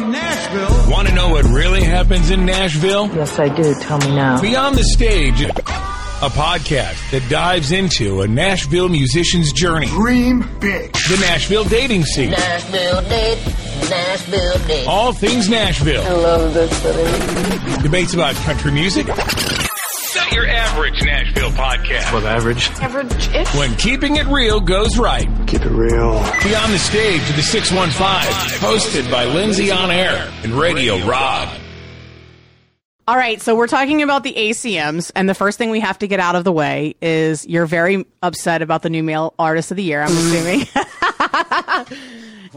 from Nashville. Want to know what really happens in Nashville? Yes, I do. Tell me now. Beyond the Stage, a podcast that dives into a Nashville musician's journey. Dream big. The Nashville dating scene. Nashville date, Nashville date. All things Nashville. I love this city. Debates about country music. Not your average Nashville podcast. Above average. Average-ish. When keeping it real goes right. Keep it real. Beyond the Stage, to the 615. Hosted by Lindsay on Air and Radio Rod. All right, so we're talking about the ACMs, and the first thing we have to get out of the way is you're very upset about the new male artist of the year. I'm assuming.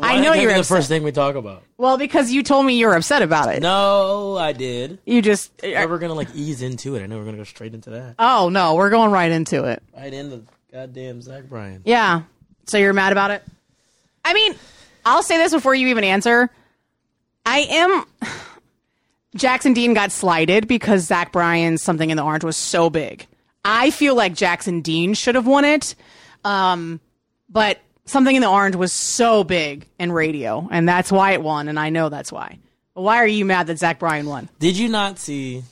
I know you're the upset. first thing we talk about. Well, because you told me you were upset about it. No, I did. You just. But we're gonna like ease into it. I know we're gonna go straight into that. Oh no, we're going right into it. Right into goddamn Zach Bryan. Yeah. So you're mad about it? I mean, I'll say this before you even answer. I am. Jackson Dean got slighted because Zach Bryan's Something in the Orange was so big. I feel like Jackson Dean should have won it. Um, but Something in the Orange was so big in radio, and that's why it won, and I know that's why. But why are you mad that Zach Bryan won? Did you not see?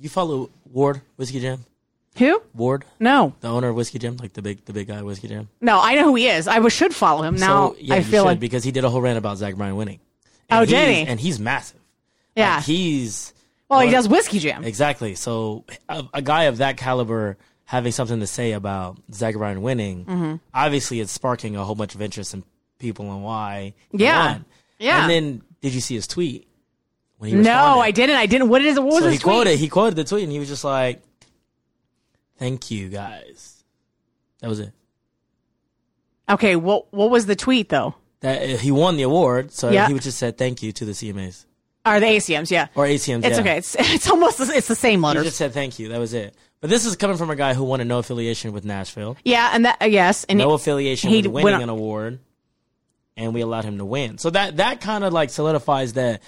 You follow Ward Whiskey Jam? Who? Ward, No. the owner of Whiskey Jam, like the big the big guy at Whiskey Jam. No, I know who he is. I was- should follow him. Now so, yeah, I you feel should, like. because he did a whole rant about Zach Bryan winning. Oh, And did he? And he's massive. yeah. Like, he's well, he does Whiskey Jam. Exactly. So a, a guy of that caliber having something to say about Zach Bryan winning, Mm-hmm. obviously it's sparking a whole bunch of interest in people and why. Yeah. Yeah. And then did you see his tweet? When he No. I didn't. I didn't. What is what was So his he tweet? quoted he quoted the tweet and he was just like, "Thank you guys." That was it. Okay, what what was the tweet though? That uh, he won the award, so Yeah. he just said thank you to the CMAs Or the ACMs? Yeah, or ACMs. it's yeah. okay. It's it's almost it's the same He letters. just said thank you. That was it. But this is coming from a guy who wanted no affiliation with Nashville. yeah, and that uh, yes, and no it- affiliation he with winning an award, and we allowed him to win. So that that kind of like solidifies that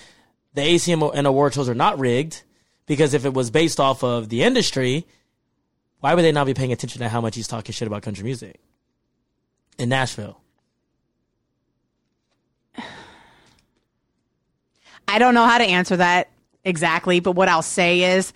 the ACM and award shows are not rigged because if it was based off of the industry, why would they not be paying attention to how much he's talking shit about country music in Nashville? I don't know how to answer that exactly, but what I'll say is,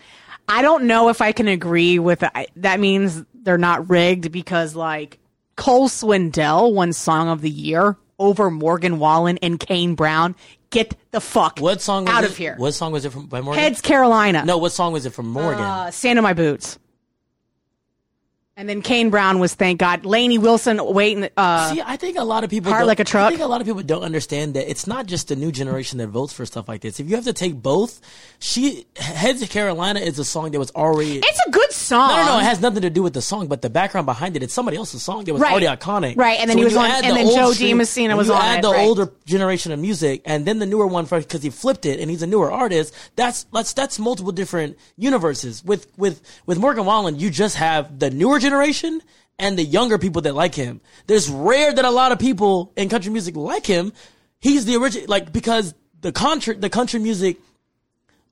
I don't know if I can agree with I- that. Means they're not rigged because like Cole Swindell won Song of the Year over Morgan Wallen and Kane Brown. Get the fuck What song was out it? of here. What song was it from by Morgan? Heads Carolina. No, what song was it from Morgan? Uh, Stand on my boots. And then Kane Brown was thank God. Lainey Wilson waiting. Uh, See, I think a lot of people Like a Truck? I think a lot of people don't understand that it's not just the new generation that votes for stuff like this. If you have to take both, she Heads of Carolina is a song that was already it's a good song. No, no, no. It has nothing to do with the song, but the background behind it. It's somebody else's song that was Right. already iconic. Right, and then So he was on- and the then Jo Dee Messina was you on add it, the right. older generation of music, and then the newer one because he flipped it, and he's a newer artist. That's that's that's multiple different universes. With with with Morgan Wallen, you just have the newer generation and the younger people that like him. There's rare that a lot of people in country music like him. He's the original, like because the country the country music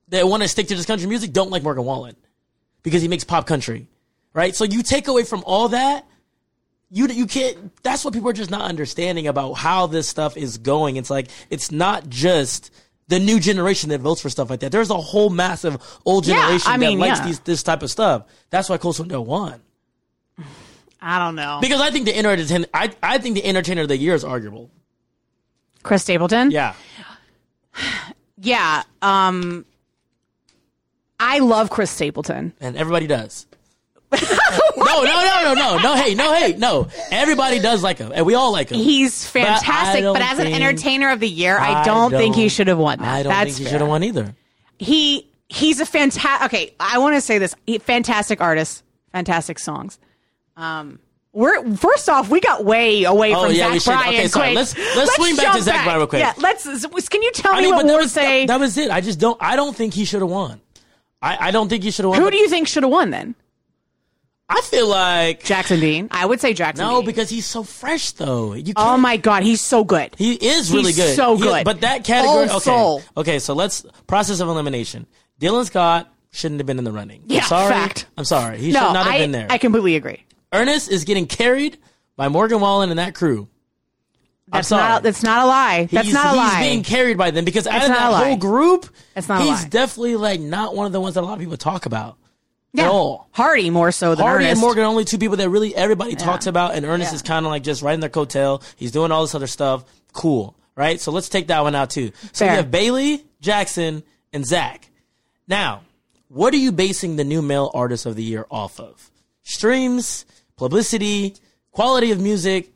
that want to stick to this country music don't like Morgan Wallen because he makes pop country, right? So you take away from all that, you you can't. That's what people are just not understanding about how this stuff is going. It's like it's not just the new generation that votes for stuff like that. There's a whole massive old Yeah, generation I mean, that likes yeah. these this type of stuff. That's why Cole Swindell won I don't know. because I think the entertain I I think the entertainer of the year is arguable. Chris Stapleton. Yeah, Yeah. Um, I love Chris Stapleton. and everybody does. no, no, no, no, no, no. Hey, no, hey, no. Everybody does like him, and we all like him. He's fantastic, but, don't as an entertainer of the year, I don't, think he should have won that. I don't That's think he should have won either. He he's a fantastic. Okay, I want to say this: he, fantastic artist, fantastic songs. Um, we're first off, we got way away Oh, from yeah, Zach. Bryan. Okay, sorry. quick. Let's- let's swing back to Zach Bryan real quick. Yeah, let's. Can you tell I me what but that more was, say? that, that was it. I just don't. I don't think he should have won. I, I don't think he should have won. Who do you think should have won then? I feel like Jackson Dean. I would say Jackson. no, Dean. because he's so fresh though. You can't, oh my god, he's so good. he is really he's good. so He is- good. but that category. Okay, soul. okay. So let's process of elimination. Dylan Scott shouldn't have been in the running. I'm Yeah, sorry. fact. I'm sorry. He no, should not have I, been there. I completely agree. Ernest is getting carried by Morgan Wallen and that crew. That's not. That's not a lie. That's he's, not a he's lie. He's being carried by them because out of that whole group, It's not he's definitely like not one of the ones that a lot of people talk about yeah. at all. Hardy more so than Hardy and Morgan are only two people that really everybody talks about, and Ernest Yeah. is kind of like just riding their coattail. He's doing all this other stuff. Cool, right? So let's take that one out too. So Fair. we have Bailey, Jackson, and Zach. Now, what are you basing the new male artist of the year off of? Streams, publicity, quality of music,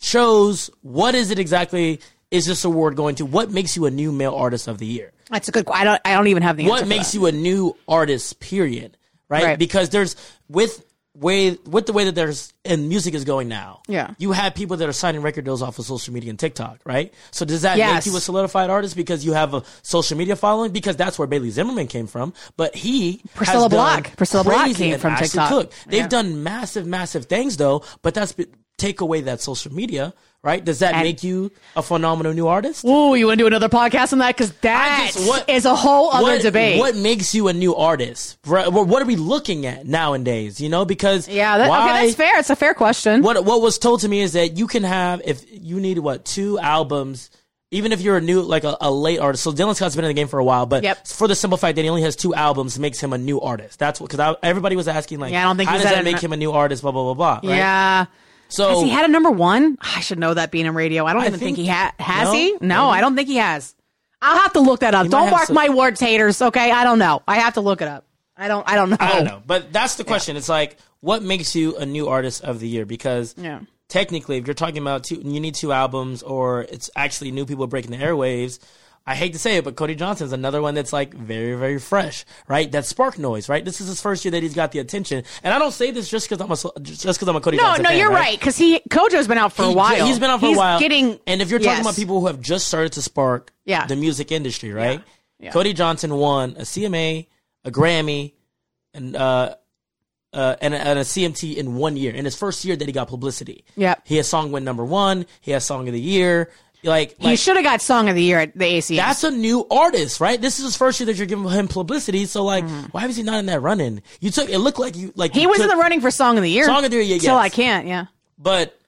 shows. What is it exactly? Is this award going to? What makes you a new male artist of the year? That's a good. I don't. I don't even have the. what makes you a new artist period right? Right. because there's with way with the way that there's and music is going now Yeah. you have people that are signing record deals off of social media and tiktok right so does that Yes. make you a solidified artist because you have a social media following because that's where bailey zimmerman came from but he Priscilla Block. Priscilla Block came from TikTok. Cook. they've Yeah. done massive massive things though but that's take away that social media right does that And- make you a phenomenal new artist Ooh, you want to do another podcast on that? Because that just- what- a whole other what, debate. What makes you a new artist? What are we looking at nowadays? You know, because yeah, that, why, okay, that's fair. It's a fair question. What what was told to me is that you can have if you need what two albums. Even if you're a new, like a, a late artist, so Dylan Scott's been in the game for a while, but Yep. for the simple fact that he only has two albums makes him a new artist. That's what because everybody was asking like, Yeah, I don't think how does that make him a new artist? Blah blah blah blah. Right? Yeah. So Has he had a number one? I should know that being in radio. I don't I even think, think- he ha- has. No? he? No, Maybe. I don't think he has. I'll have to look that up. might Don't mark some- my words, haters. Okay, I don't know. I have to look it up. I don't. I don't know. I don't know, but that's the question. It's like, what makes you a new artist of the year? Because Yeah. technically, if you're talking about two, you need two albums, or it's actually new people breaking the airwaves. I hate to say it, but Cody Johnson's another one that's like very, very fresh, right? That spark noise, right? This is his first year that he's got the attention, and I don't say this just because I'm a just because I'm a Cody No, Johnson. no, fan, you're right. Because he CoJo's been out for a while. He's been out for He's a while. Getting and if you're talking yes. about people who have just started to spark Yeah. the music industry, right? Yeah. Yeah. Cody Johnson won a CMA, a Grammy, and uh, uh, and, a, and a CMT in one year. In his first year that he got publicity. yeah, He has song win number one. He has song of the year. Like, he like should have got song of the year at the ACM. that's a new artist, right? This is his first year that you're giving him publicity. So like, mm-hmm. why was he not in that running? You took it looked like you like he was in the running for song of the year. Song of the year, yeah, Till yes. I can't. Yeah. but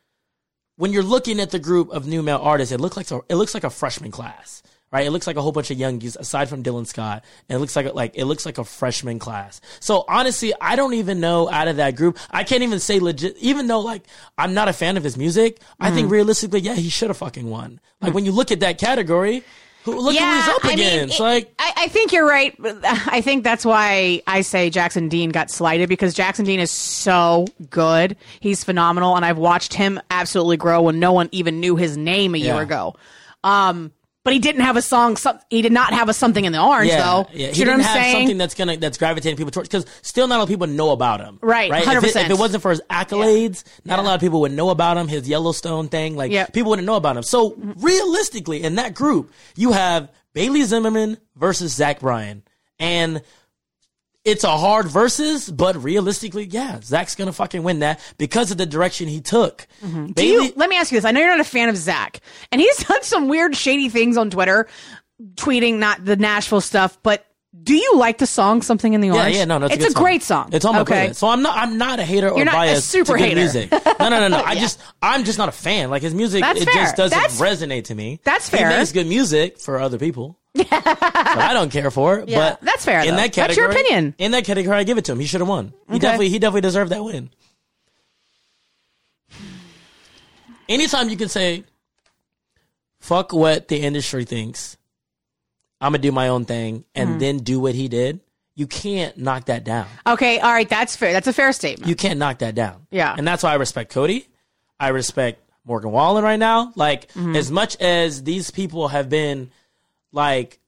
when you're looking at the group of new male artists, it looks like a, it looks like a freshman class, right? It looks like a whole bunch of youngies aside from Dylan Scott, and it looks like a, like it looks like a freshman class. So honestly, I don't even know out of that group. I can't even say legit, even though like I'm not a fan of his music. I Mm-hmm. think realistically, yeah, he should have fucking won. Like when you look at that category, who look who he's up I mean, against. it- like I, I think you're right. I think that's why I say Jackson Dean got slighted because Jackson Dean is so good. He's phenomenal, and I've watched him absolutely grow when no one even knew his name a year Yeah. ago. Um, but he didn't have a song. He did not have a something in the orange Yeah, though. yeah. He you know didn't what I'm have saying? something that's gonna that's gravitating people towards because still not a lot of people know about him. Right, right. If it, 100%. if it wasn't for his accolades, not a lot of people would know about him. His Yellowstone thing, like Yep. people wouldn't know about him. So realistically, in that group, you have Bailey Zimmerman versus Zach Bryan, and it's a hard versus, but realistically, yeah, Zach's gonna fucking win that because of the direction he took. Mm-hmm. Do Bailey, you, let me ask you this. I know you're not a fan of Zach, and he's done some weird, shady things on Twitter, tweeting not the Nashville stuff, but. Do you like the song "Something in the Yeah, Orange"? yeah, no, no, it's, it's a, a, song. great song. It's on my okay. playlist. So I'm not, I'm not a hater or You're not a biased super to good hater. music. No, no, no, no. I just, I'm just not a fan. Like his music, That's it fair. just doesn't That's- resonate to me. that's fair. He makes good music for other people. but I don't care for it. Yeah, but that's fair, In though. that That's your category, opinion. In that category, I give it to him. He should have won. He Okay. definitely, he definitely deserved that win. Anytime you can say, "Fuck what the industry thinks," I'm gonna do my own thing, and Mm-hmm. then do what he did. You can't knock that down. Okay, all right, that's fair. That's a fair statement. You can't knock that down. Yeah. And that's why I respect Cody. I respect Morgan Wallen right now. Like, Mm-hmm. as much as these people have been like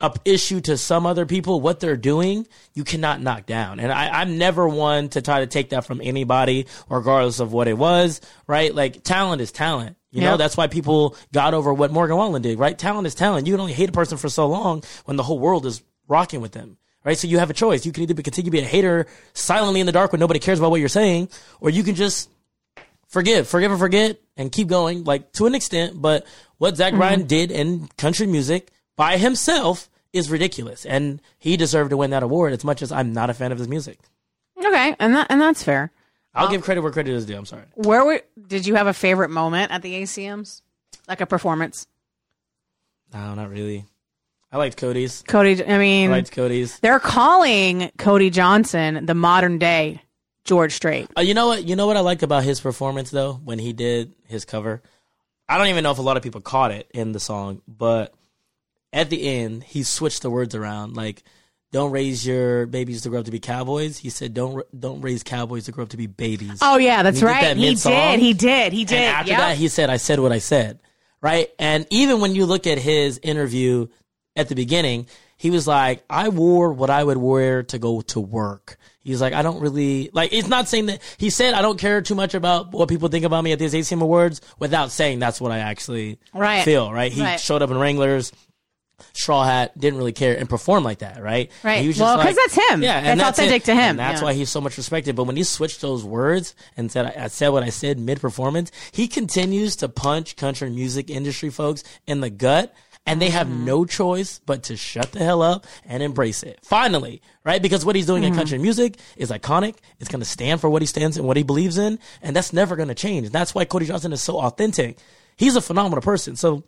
a issue to some other people, what they're doing, you cannot knock down. And I, I'm never one to try to take that from anybody, regardless of what it was, right? Like, talent is talent. You know, that's why people got over what Morgan Wallen did, right? Talent is talent. You can only hate a person for so long when the whole world is rocking with them. Right, so you have a choice. You can either be, continue to be a hater silently in the dark when nobody cares about what you're saying, or you can just forgive, forgive and forget, and keep going, like to an extent. But what Zach mm-hmm. Bryan did in country music by himself is ridiculous, and he deserved to win that award. As much as I'm not a fan of his music, okay, and that and that's fair. I'll give credit where credit is due. I'm sorry. Where were, did you have a favorite moment at the ACMs? like a performance. No, not really. I liked Cody's. Cody, I mean, I liked Cody's. they're calling Cody Johnson the modern day George Strait. Uh, you know what? You know what I liked about his performance though when he did his cover. I don't even know if a lot of people caught it in the song, but at the end he switched the words around. Like, don't raise your babies to grow up to be cowboys. He said, don't don't raise cowboys to grow up to be babies. Oh yeah, that's He right. that He did. He did. He did. And after Yep. that, he said, I said what I said. Right. And even when you look at his interview at the beginning, he was like, I wore what I would wear to go to work. He's like, I don't really, like, it's not saying that, he said, I don't care too much about what people think about me at these ACM Awards without saying that's what I actually Right. feel, right? He Right. showed up in Wranglers, straw hat, didn't really care and perform like that, right? Right. He was Well, 'cause like- that's him. Yeah. And That's that's authentic to him, And that's yeah. why he's so much respected. But when he switched those words and said, I, I said what I said mid performance, he continues to punch country music industry folks in the gut. And they have Mm-hmm. no choice but to shut the hell up and embrace it. Finally, right? Because what he's doing Mm-hmm. in country music is iconic. It's going to stand for what he stands and what he believes in. And that's never going to change. That's why Cody Johnson is so authentic. He's a phenomenal person. So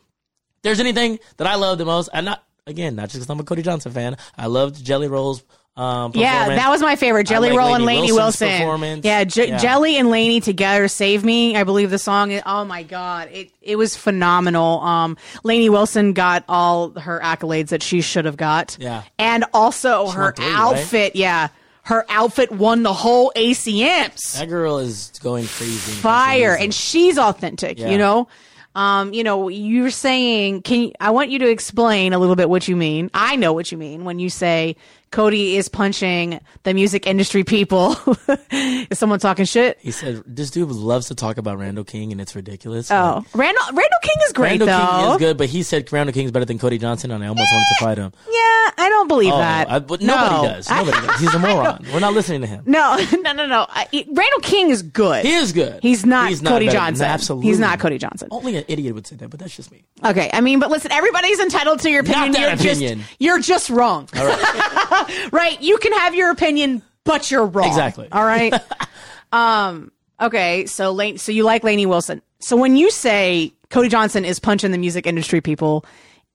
there's anything that I love the most, and not again, not just because I'm a Cody Johnson fan. I loved Jelly Roll's um, Yeah, that was my favorite. Jelly like Roll and Lainey Lainey Wilson's Wilson. performance. Yeah, J- Yeah. Jelly and Lainey together save me. I believe the song. Is, oh my god, it it was phenomenal. Um, Lainey Wilson got all her accolades that she should have got. Yeah. and also her three, right? outfit. Yeah, her outfit won the whole ACMs. That girl is going crazy. Fire, and she's authentic. Yeah. You know. Um, you know, you're saying, can you, I want you to explain a little bit what you mean. I know what you mean when you say Cody is punching the music industry people. is someone talking shit? he said this dude loves to talk about Randall King, and it's ridiculous. Oh, Randall Randall King is great Randall though. King is good, but he said Randall King is better than Cody Johnson, and I almost wanted to fight him. Yeah, I don't believe Oh, that. I- but no. nobody does. Nobody does. He's a moron. We're not listening to him. No, no, no, no. I, Randall King is good. He is good. He's not He's not Cody better- Johnson. Absolutely, He's not Cody Johnson. Only an idiot would say that, but that's just me. Okay, I mean, but listen, everybody's entitled to your opinion. Not that you're opinion. just you're just wrong. All right. right? You can have your opinion, but you're wrong. Exactly. All right. um. Okay. So Lane. So you like Lainey Wilson. So when you say Cody Johnson is punching the music industry people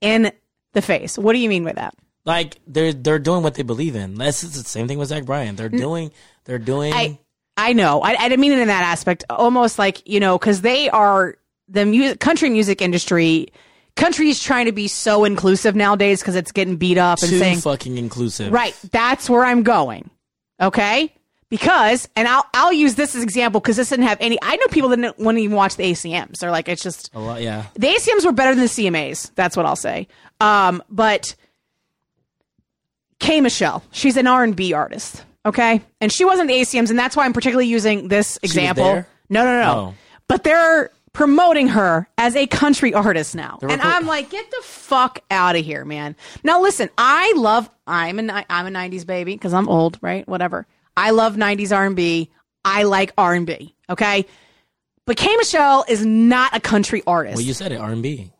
in the face, what do you mean by that? like they're they're doing what they believe in. That's the same thing with Zach Bryan. They're doing they're doing. I I know. I, I didn't mean it in that aspect. Almost like you know, because they are the music country music industry. Country is trying to be so inclusive nowadays because it's getting beat up and too saying fucking inclusive. Right. That's where I'm going. Okay. Because, and I'll I'll use this as example because this didn't have any. I know people that didn't want to even watch the ACMs. They're like, it's just A lot, yeah. the ACMs were better than the CMAs. That's what I'll say. Um, but K Michelle, she's an R and B artist. Okay, and she wasn't the ACMs, and that's why I'm particularly using this example. there? No, no, no. Oh. But they're promoting her as a country artist now, and I'm like, get the fuck out of here, man. Now listen, I love. I'm a I'm a '90s baby because I'm old, right? Whatever. I love '90s R&B. I like R&B. Okay. But K Michelle is not a country artist Well, you said it, R and B.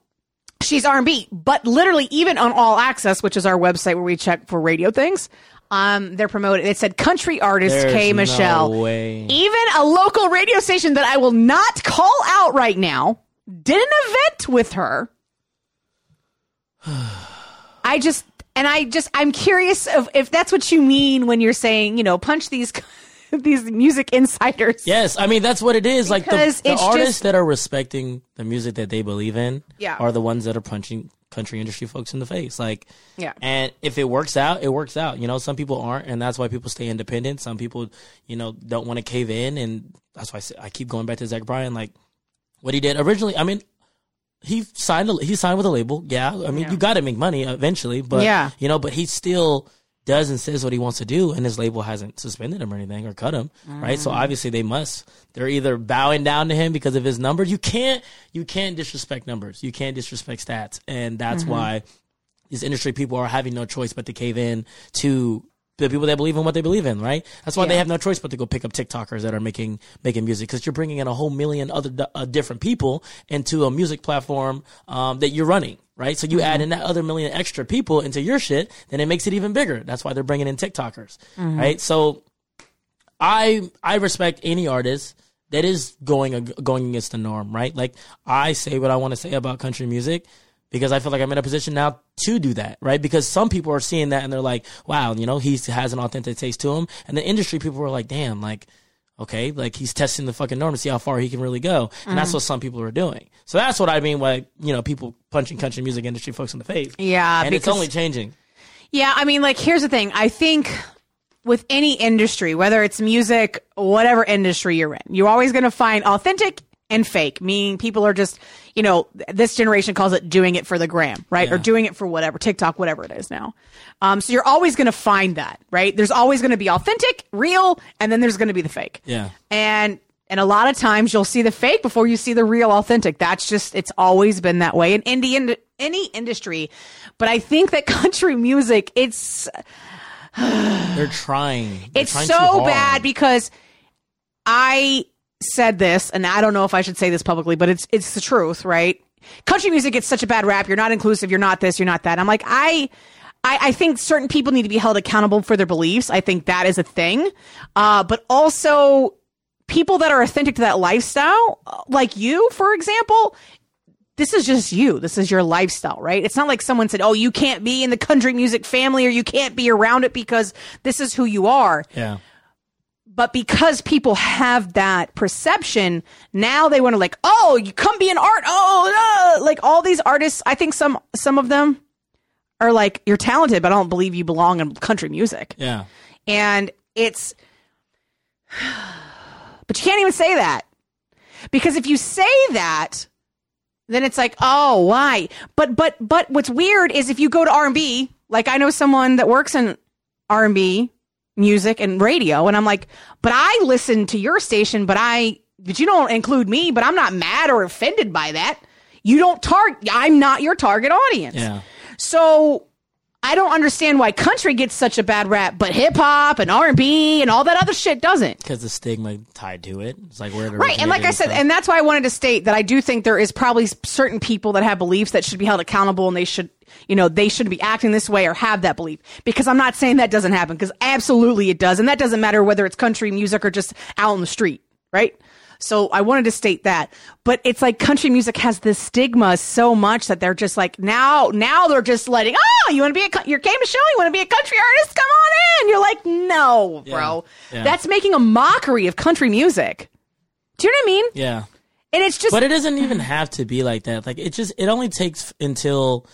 she's R&B, but literally even on All Access, which is our website where we check for radio things, um, they're promoted. It said country artist There's K no Michelle. way. Even a local radio station that I will not call out right now did an event with her. I just and I just I'm curious of if that's what you mean when you're saying you know punch these these music insiders. Yes, I mean that's what it is. like the, Because the artists just- that are respecting the music that they believe in Yeah. are the ones that are punching country industry folks in the face. Like, Yeah. And if it works out, it works out. You know, some people aren't, and that's why people stay independent. Some people, you know, don't want to cave in, and that's why I, I keep going back to Zach Bryan. Like what he did originally. I mean, he signed. A, he signed with a label. Yeah, I mean, you got to make money eventually, but Yeah. you know, but he still does and says what he wants to do, and his label hasn't suspended him or anything or cut him, right? Mm. So obviously they must. They're either bowing down to him because of his numbers. You can't. You can't disrespect numbers. You can't disrespect stats, and that's Mm-hmm. why these industry people are having no choice but to cave in to the people that believe in what they believe in, right? That's why they have no choice but to go pick up TikTokers that are making making music because you're bringing in a whole million other uh, different people into a music platform um, that you're running, right? So you mm-hmm. add in that other million extra people into your shit, then it makes it even bigger. That's why they're bringing in TikTokers, mm-hmm. right? So I I respect any artist that is going going against the norm, right? Like I say what I want to say about country music because I feel like I'm in a position now to do that, right? Because some people are seeing that and they're like, wow, you know, he has an authentic taste to him. And the industry people were like, damn, like, okay, like he's testing the fucking norm to see how far he can really go. And that's uh-huh. what some people are doing. So that's what I mean by, you know, people punching country music industry folks in the face. Yeah, And it's only changing. Yeah, I mean, like, here's the thing. I think with any industry, whether it's music, whatever industry you're in, you're always going to find authentic and fake, meaning people are just, you know, this generation calls it doing it for the gram, right? Or doing it for whatever, TikTok, whatever it is now. Um, so you're always going to find that, right? There's always going to be authentic, real, and then there's going to be the fake. Yeah. And and a lot of times you'll see the fake before you see the real authentic. That's just it's always been that way in indie in any industry. But I think that country music, it's They're trying. They're it's trying so bad because I said this, and I don't know if I should say this publicly, but it's it's the truth, right? Country music gets such a bad rap. You're not inclusive. You're not this. You're not that. I'm like I. I, I think certain people need to be held accountable for their beliefs. I think that is a thing. Uh, but also, people that are authentic to that lifestyle, uh, like you, for example, this is just you. This is your lifestyle, right? It's not like someone said, "Oh, you can't be in the country music family or you can't be around it because this is who you are." Yeah. But because people have that perception, now they want to like, "Oh, you come be an art." Oh, uh, like all these artists, I think some some of them are like, "You're talented, but I don't believe you belong in country music." Yeah. And it's, but you can't even say that because if you say that, then it's like, oh, why? But but but what's weird is if you go to R and B, like I know someone that works in R and B music and radio, and I'm like, but I listen to your station, but I but you don't include me, but I'm not mad or offended by that. You don't target. I'm not your target audience. Yeah. So I don't understand why country gets such a bad rap, but hip hop and R and B and all that other shit doesn't. Because the stigma tied to it. It's like where it Right, and like I said, and that's why I wanted to state that I do think there is probably certain people that have beliefs that should be held accountable, and they should, you know, they shouldn't be acting this way or have that belief. Because I'm not saying that doesn't happen, because absolutely it does, and that doesn't matter whether it's country music or just out on the street, right? So I wanted to state that, but it's like country music has this stigma so much that they're just like now, now they're just letting, oh, you want to be a, you came to show, you want to be a country artist, come on in. You're like, no, bro, Yeah. that's making a mockery of country music. Do you know what I mean? yeah. And it's just But it doesn't even have to be like that. Like it just it only takes until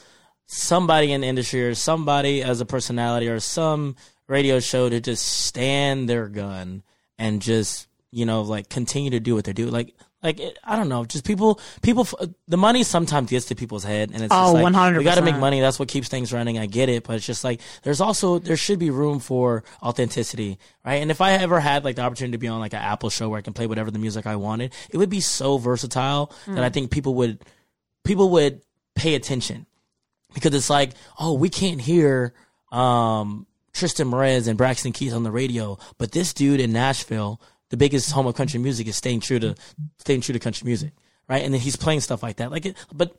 somebody in the industry or somebody as a personality or some radio show to just stand their gun and just you know like continue to do what they do. Like like it, I don't know, just people people the money sometimes gets to people's head and it's Oh, just like 100%. we got to make money. That's what keeps things running. I get it, but it's just like there's also there should be room for authenticity, right? And if I ever had like the opportunity to be on like an Apple show where I can play whatever the music I wanted, it would be so versatile that I think people would people would pay attention because it's like, oh, we can't hear um, Tristan Morez and Braxton Keith on the radio, but this dude in Nashville, the biggest home of country music, is staying true to staying true to country music, right? And then he's playing stuff like that, like it, but.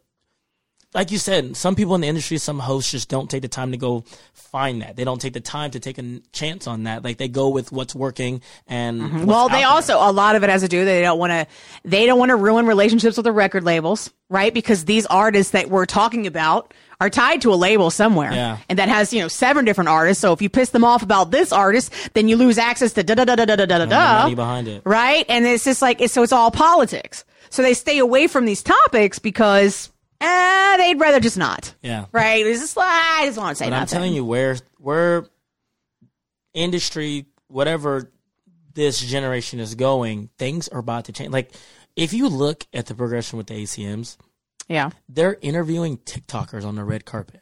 Like you said, some people in the industry, some hosts just don't take the time to go find that. They don't take the time to take a chance on that. Like they go with what's working and Mm-hmm. well, out they there. also a lot of it has to do they don't want to they don't want to ruin relationships with the record labels, right? Because these artists that we're talking about are tied to a label somewhere, Yeah. and that has you know seven different artists. So if you piss them off about this artist, then you lose access to da da da da da da da da money behind it. right? And it's just like it's, so it's all politics. So they stay away from these topics because eh, they'd rather just not. Yeah. Right? It's just like I just want to say But nothing. I'm telling you, where where industry, whatever this generation is going, things are about to change. Like if you look at the progression with the ACMs, yeah. they're interviewing TikTokers on the red carpet.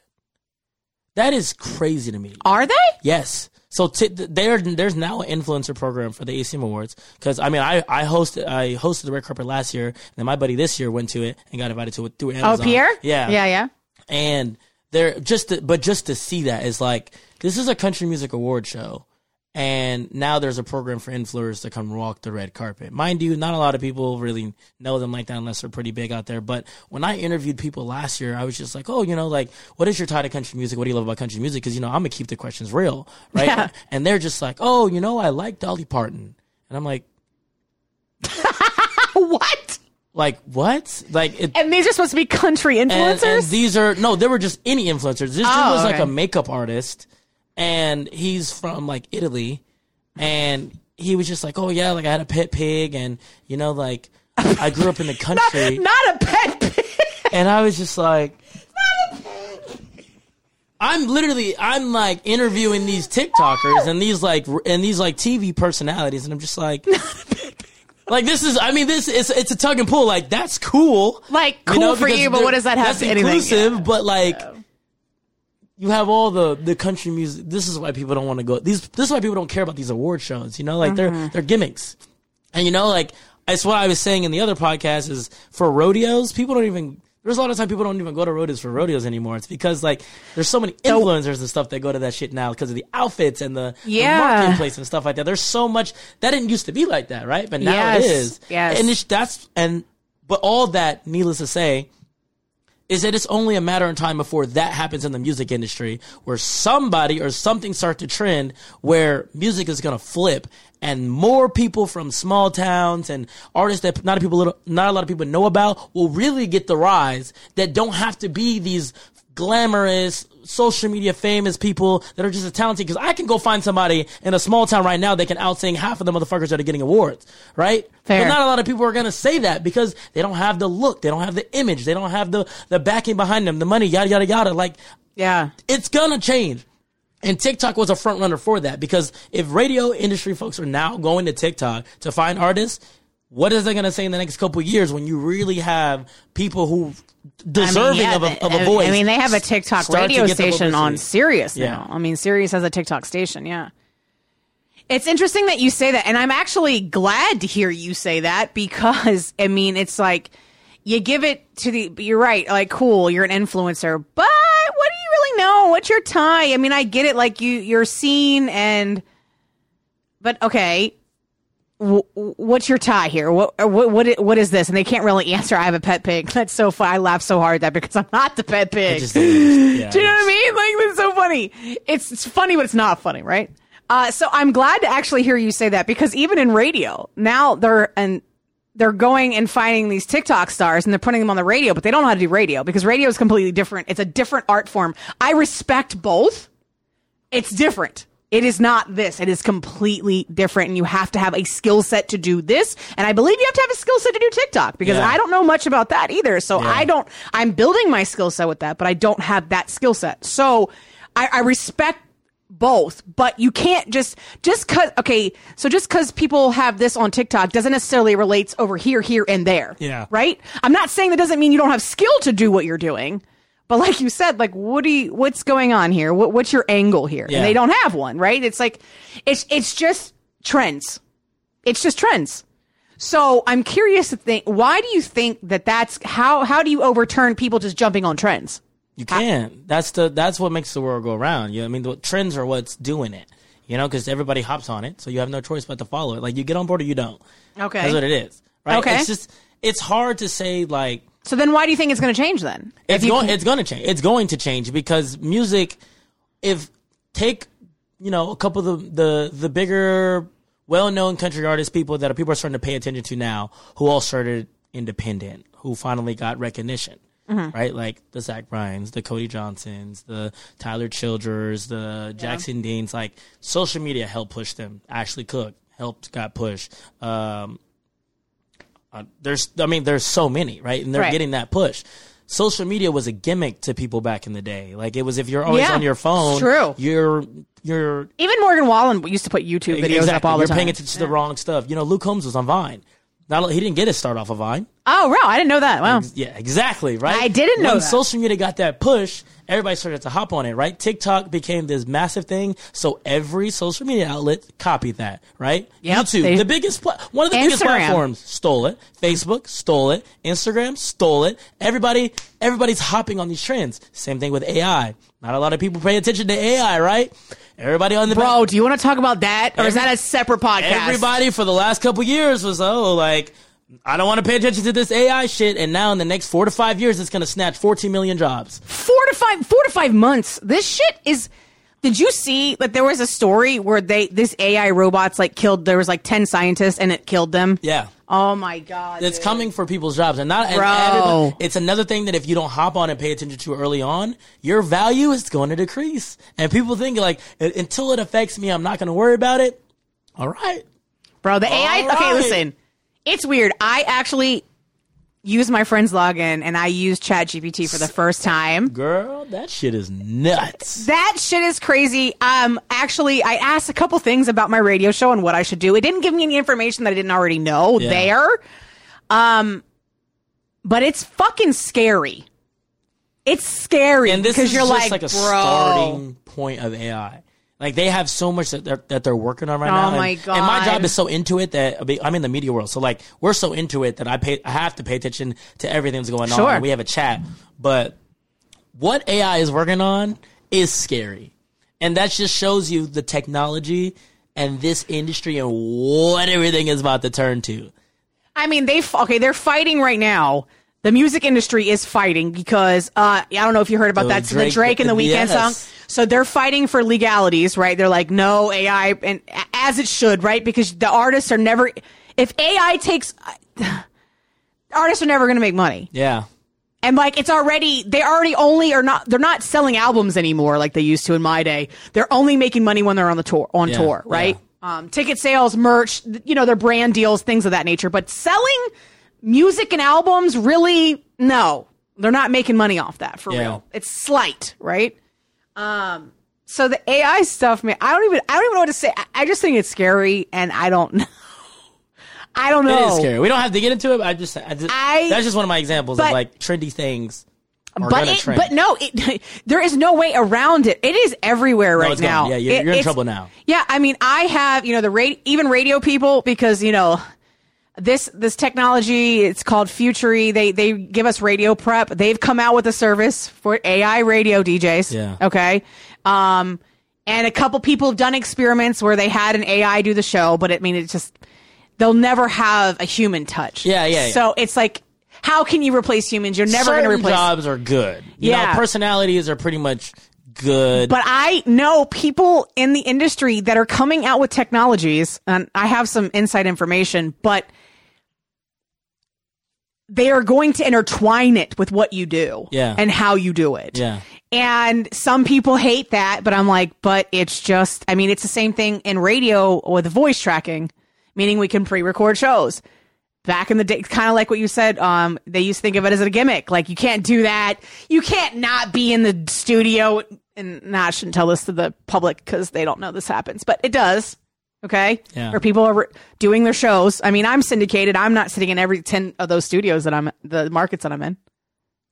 That is crazy to me. Are they? Yes. So t- there, there's now an influencer program for the ACM Awards because I mean I I hosted I hosted the red carpet last year and then my buddy this year went to it and got invited to it through oh, Amazon. Oh, Pierre? Yeah, Yeah, yeah. and they're just to, but just to see that is like this is a country music award show and now there's a program for influencers to come walk the red carpet mind you not a lot of people really know them like that unless they're pretty big out there but when i interviewed people last year i was just like oh you know like what is your tie to country music what do you love about country music because you know i'm gonna keep the questions real right Yeah. and they're just like oh you know i like dolly parton and i'm like what? Like what? Like it, And these are supposed to be country influencers? and these are no, they were just any influencers. This Oh, was like a makeup artist, and he's from like Italy, and he was just like, oh yeah, like I had a pet pig, and you know, like I grew up in the country, Not a pet pig. and I was just like. I'm literally I'm like interviewing these TikTokers and these like and these like TV personalities. And I'm just like like this is I mean this it's it's a tug and pull. Like that's cool. Like, cool for you, but what does that have that's to anything? inclusive but like you have all the the country music this is why people don't want to go these this is why people don't care about these award shows you know like Mm-hmm. they're they're gimmicks and you know like it's what I was saying in the other podcast is for rodeos people don't even there's a lot of time people don't even go to rodeos for rodeos anymore. It's because like there's so many influencers and stuff that go to that shit now because of the outfits and the, the Yeah. marketplace and stuff like that. There's so much that didn't used to be like that, right? But now it Yes. is. Yes. And it's, that's and but all that, needless to say, is that it's only a matter of time before that happens in the music industry where somebody or something start to trend where music is going to flip and more people from small towns and artists that not a people not a lot of people know about will really get the rise that don't have to be these glamorous social media famous people that are just as talented because I can go find somebody in a small town right now that can outsing half of the motherfuckers that are getting awards, right? Fair. But not a lot of people are going to say that because they don't have the look, they don't have the image, they don't have the the backing behind them, the money, yada yada yada. Like Yeah. it's gonna change. And TikTok was a front runner for that because if radio industry folks are now going to TikTok to find artists, what is they gonna say in the next couple of years when you really have people who deserving yeah, of, a, of I- a voice? I mean, they have a TikTok radio station on? Sirius Yeah. now. I mean, Sirius has a TikTok station. Yeah. It's interesting that you say that, and I'm actually glad to hear you say that because I mean, it's like you give it to the. You're right. Like, cool, you're an influencer, but what do you really know? What's your tie? I mean, I get it. Like, you you're seen and, but okay. Wh- What's your tie here? What, what what what is this? And they can't really answer. I have a pet pig. That's so fun. I laugh so hard at that because I'm not the pet pig. Just- yeah, Do you know what I mean? Like that's so funny. It's, it's funny, but it's not funny, right? Uh, so I'm glad to actually hear you say that because even in radio now they're and they're going and finding these TikTok stars and they're putting them on the radio, but they don't know how to do radio because radio is completely different. It's a different art form. I respect both. It's different. It is not this. It is completely different, and you have to have a skill set to do this. And I believe you have to have a skill set to do TikTok because Yeah. I don't know much about that either. So Yeah. I don't. I'm building my skill set with that, but I don't have that skill set. So I, I respect both, but you can't just just cause okay, so just cause people have this on TikTok doesn't necessarily relates over here, here, and there. Yeah. Right? I'm not saying that doesn't mean you don't have skill to do what you're doing. But like you said, like what do what's going on here? What, what's your angle here? Yeah. And they don't have one, right? It's like it's it's just trends. It's just trends. So I'm curious to think why do you think that that's how how do you overturn people just jumping on trends? You can't That's the that's what makes the world go around. You know, I mean, the trends are what's doing it. You know, because everybody hops on it, so you have no choice but to follow it. Like you get on board or you don't. Okay. that's what it is. Right? Okay. It's just it's hard to say like So then why do you think it's going to change then? it's you going it's going to change. It's going to change because music. If take you know a couple of the the the bigger well known country artists, people that are people are starting to pay attention to now, who all started independent, who finally got recognition. Mm-hmm. Right, like the Zach Bryans, the Cody Johnsons, the Tyler Childers, the Jackson Deans. Like social media helped push them. Ashley Cooke helped, got pushed. Um, uh, there's, I mean, there's so many, right? And they're Right. getting that push. Social media was a gimmick to people back in the day. Like it was if you're always Yeah, on your phone, true. You're you're Even Morgan Wallen used to put YouTube videos exactly, up all the you're time. paying attention to the wrong stuff. You know, Luke Combs was on Vine. Not he didn't get his start off of Vine. Oh, wow, I didn't know that. Wow. Yeah, exactly, right? I didn't know when that. social media got that push, everybody started to hop on it, right? TikTok became this massive thing, so every social media outlet copied that, right? Yep, YouTube, they- the biggest, pla- one of the biggest platforms, stole it. Facebook stole it. Instagram stole it. Everybody, everybody's hopping on these trends. Same thing with AI. Not a lot of people pay attention to AI, right? Everybody on the Bro, do you want to talk about that? Or is that a separate podcast? Everybody for the last couple years was oh like I don't want to pay attention to this AI shit, and now in the next four to five years, it's going to snatch 14 million jobs. four to five four to five months. This shit is Did you see that there was a story where they this AI robots like killed there was like 10 scientists and it killed them? Yeah. Oh my god. It's dude. coming for people's jobs, and not and it's another thing that if you don't hop on and pay attention to early on, your value is going to decrease. And people think like uh, until it affects me, I'm not going to worry about it. All right, Bro, the AI All Okay, listen. It's weird. I actually use my friend's login and I use ChatGPT for the first time. girl, that shit is nuts. That shit is crazy. Um, actually, I asked a couple things about my radio show and what I should do. It didn't give me any information that I didn't already know Yeah. there. Um, but it's fucking scary. It's scary And this because is you're just like, like, a bro. starting point of AI. Like they have so much that they're, that they're working on right Oh now. and- my And my job is so into it that I'm in the media world, so like we're so into it that I pay I have to pay attention to everything that's going Sure. on. We have a chat, but what AI is working on is scary, and that just shows you the technology and this industry and what everything is about to turn to. I mean, they okay. They're fighting right now. The music industry is fighting because uh, I don't know if you heard about that. the Drake- Drake and the Weeknd yes. song. So they're fighting for legalities, right? They're like, no AI, and as it should, right? Because the artists are never. If AI takes, artists are never going to make money, Yeah, and like it's already they already only are not they're not selling albums anymore like they used to in my day. They're only making money when they're on the tour on Yeah, tour, right? Um, ticket sales, merch, you know, their brand deals, things of that nature. But selling music and albums, really, no, they're not making money off that for Yeah. real. It's slight, right? Um, so the AI stuff, man, I don't even I don't even know what to say. I, I just think it's scary, and I don't know. I don't know. it is scary. We don't have to get into it. But I just, I just I- that's just one of my examples of like trendy things. But it, but no, it, there is no way around it. It is everywhere right gone. now. Yeah, you're- It- you're in trouble now. Yeah, I mean, I have you know the radio, even radio people because you know this this technology. It's called Futuri. They they give us radio prep. They've come out with a service for AI radio DJs. Yeah. Okay. Um, and a couple people have done experiments where they had an AI do the show, but I mean, it's just they'll never have a human touch. Yeah, yeah, yeah. So it's like. How can you replace humans? You're never going to Certain replace. jobs are good. You Yeah. know, personalities are pretty much good. But I know people in the industry that are coming out with technologies, and I have some inside information, but they are going to intertwine it with what you do Yeah. and how you do it. yeah, And some people hate that, but I'm like, but it's just, I mean, it's the same thing in radio with voice tracking, meaning we can pre record shows. Back in the day, kind of like what you said, um, they used to think of it as a gimmick. Like, you can't do that. You can't not be in the studio. And nah, I shouldn't tell this to the public because they don't know this happens, but it does. Okay. Yeah. Or people are re- doing their shows. I mean, I'm syndicated. I'm not sitting in every 10 of those studios that I'm, the markets that I'm in.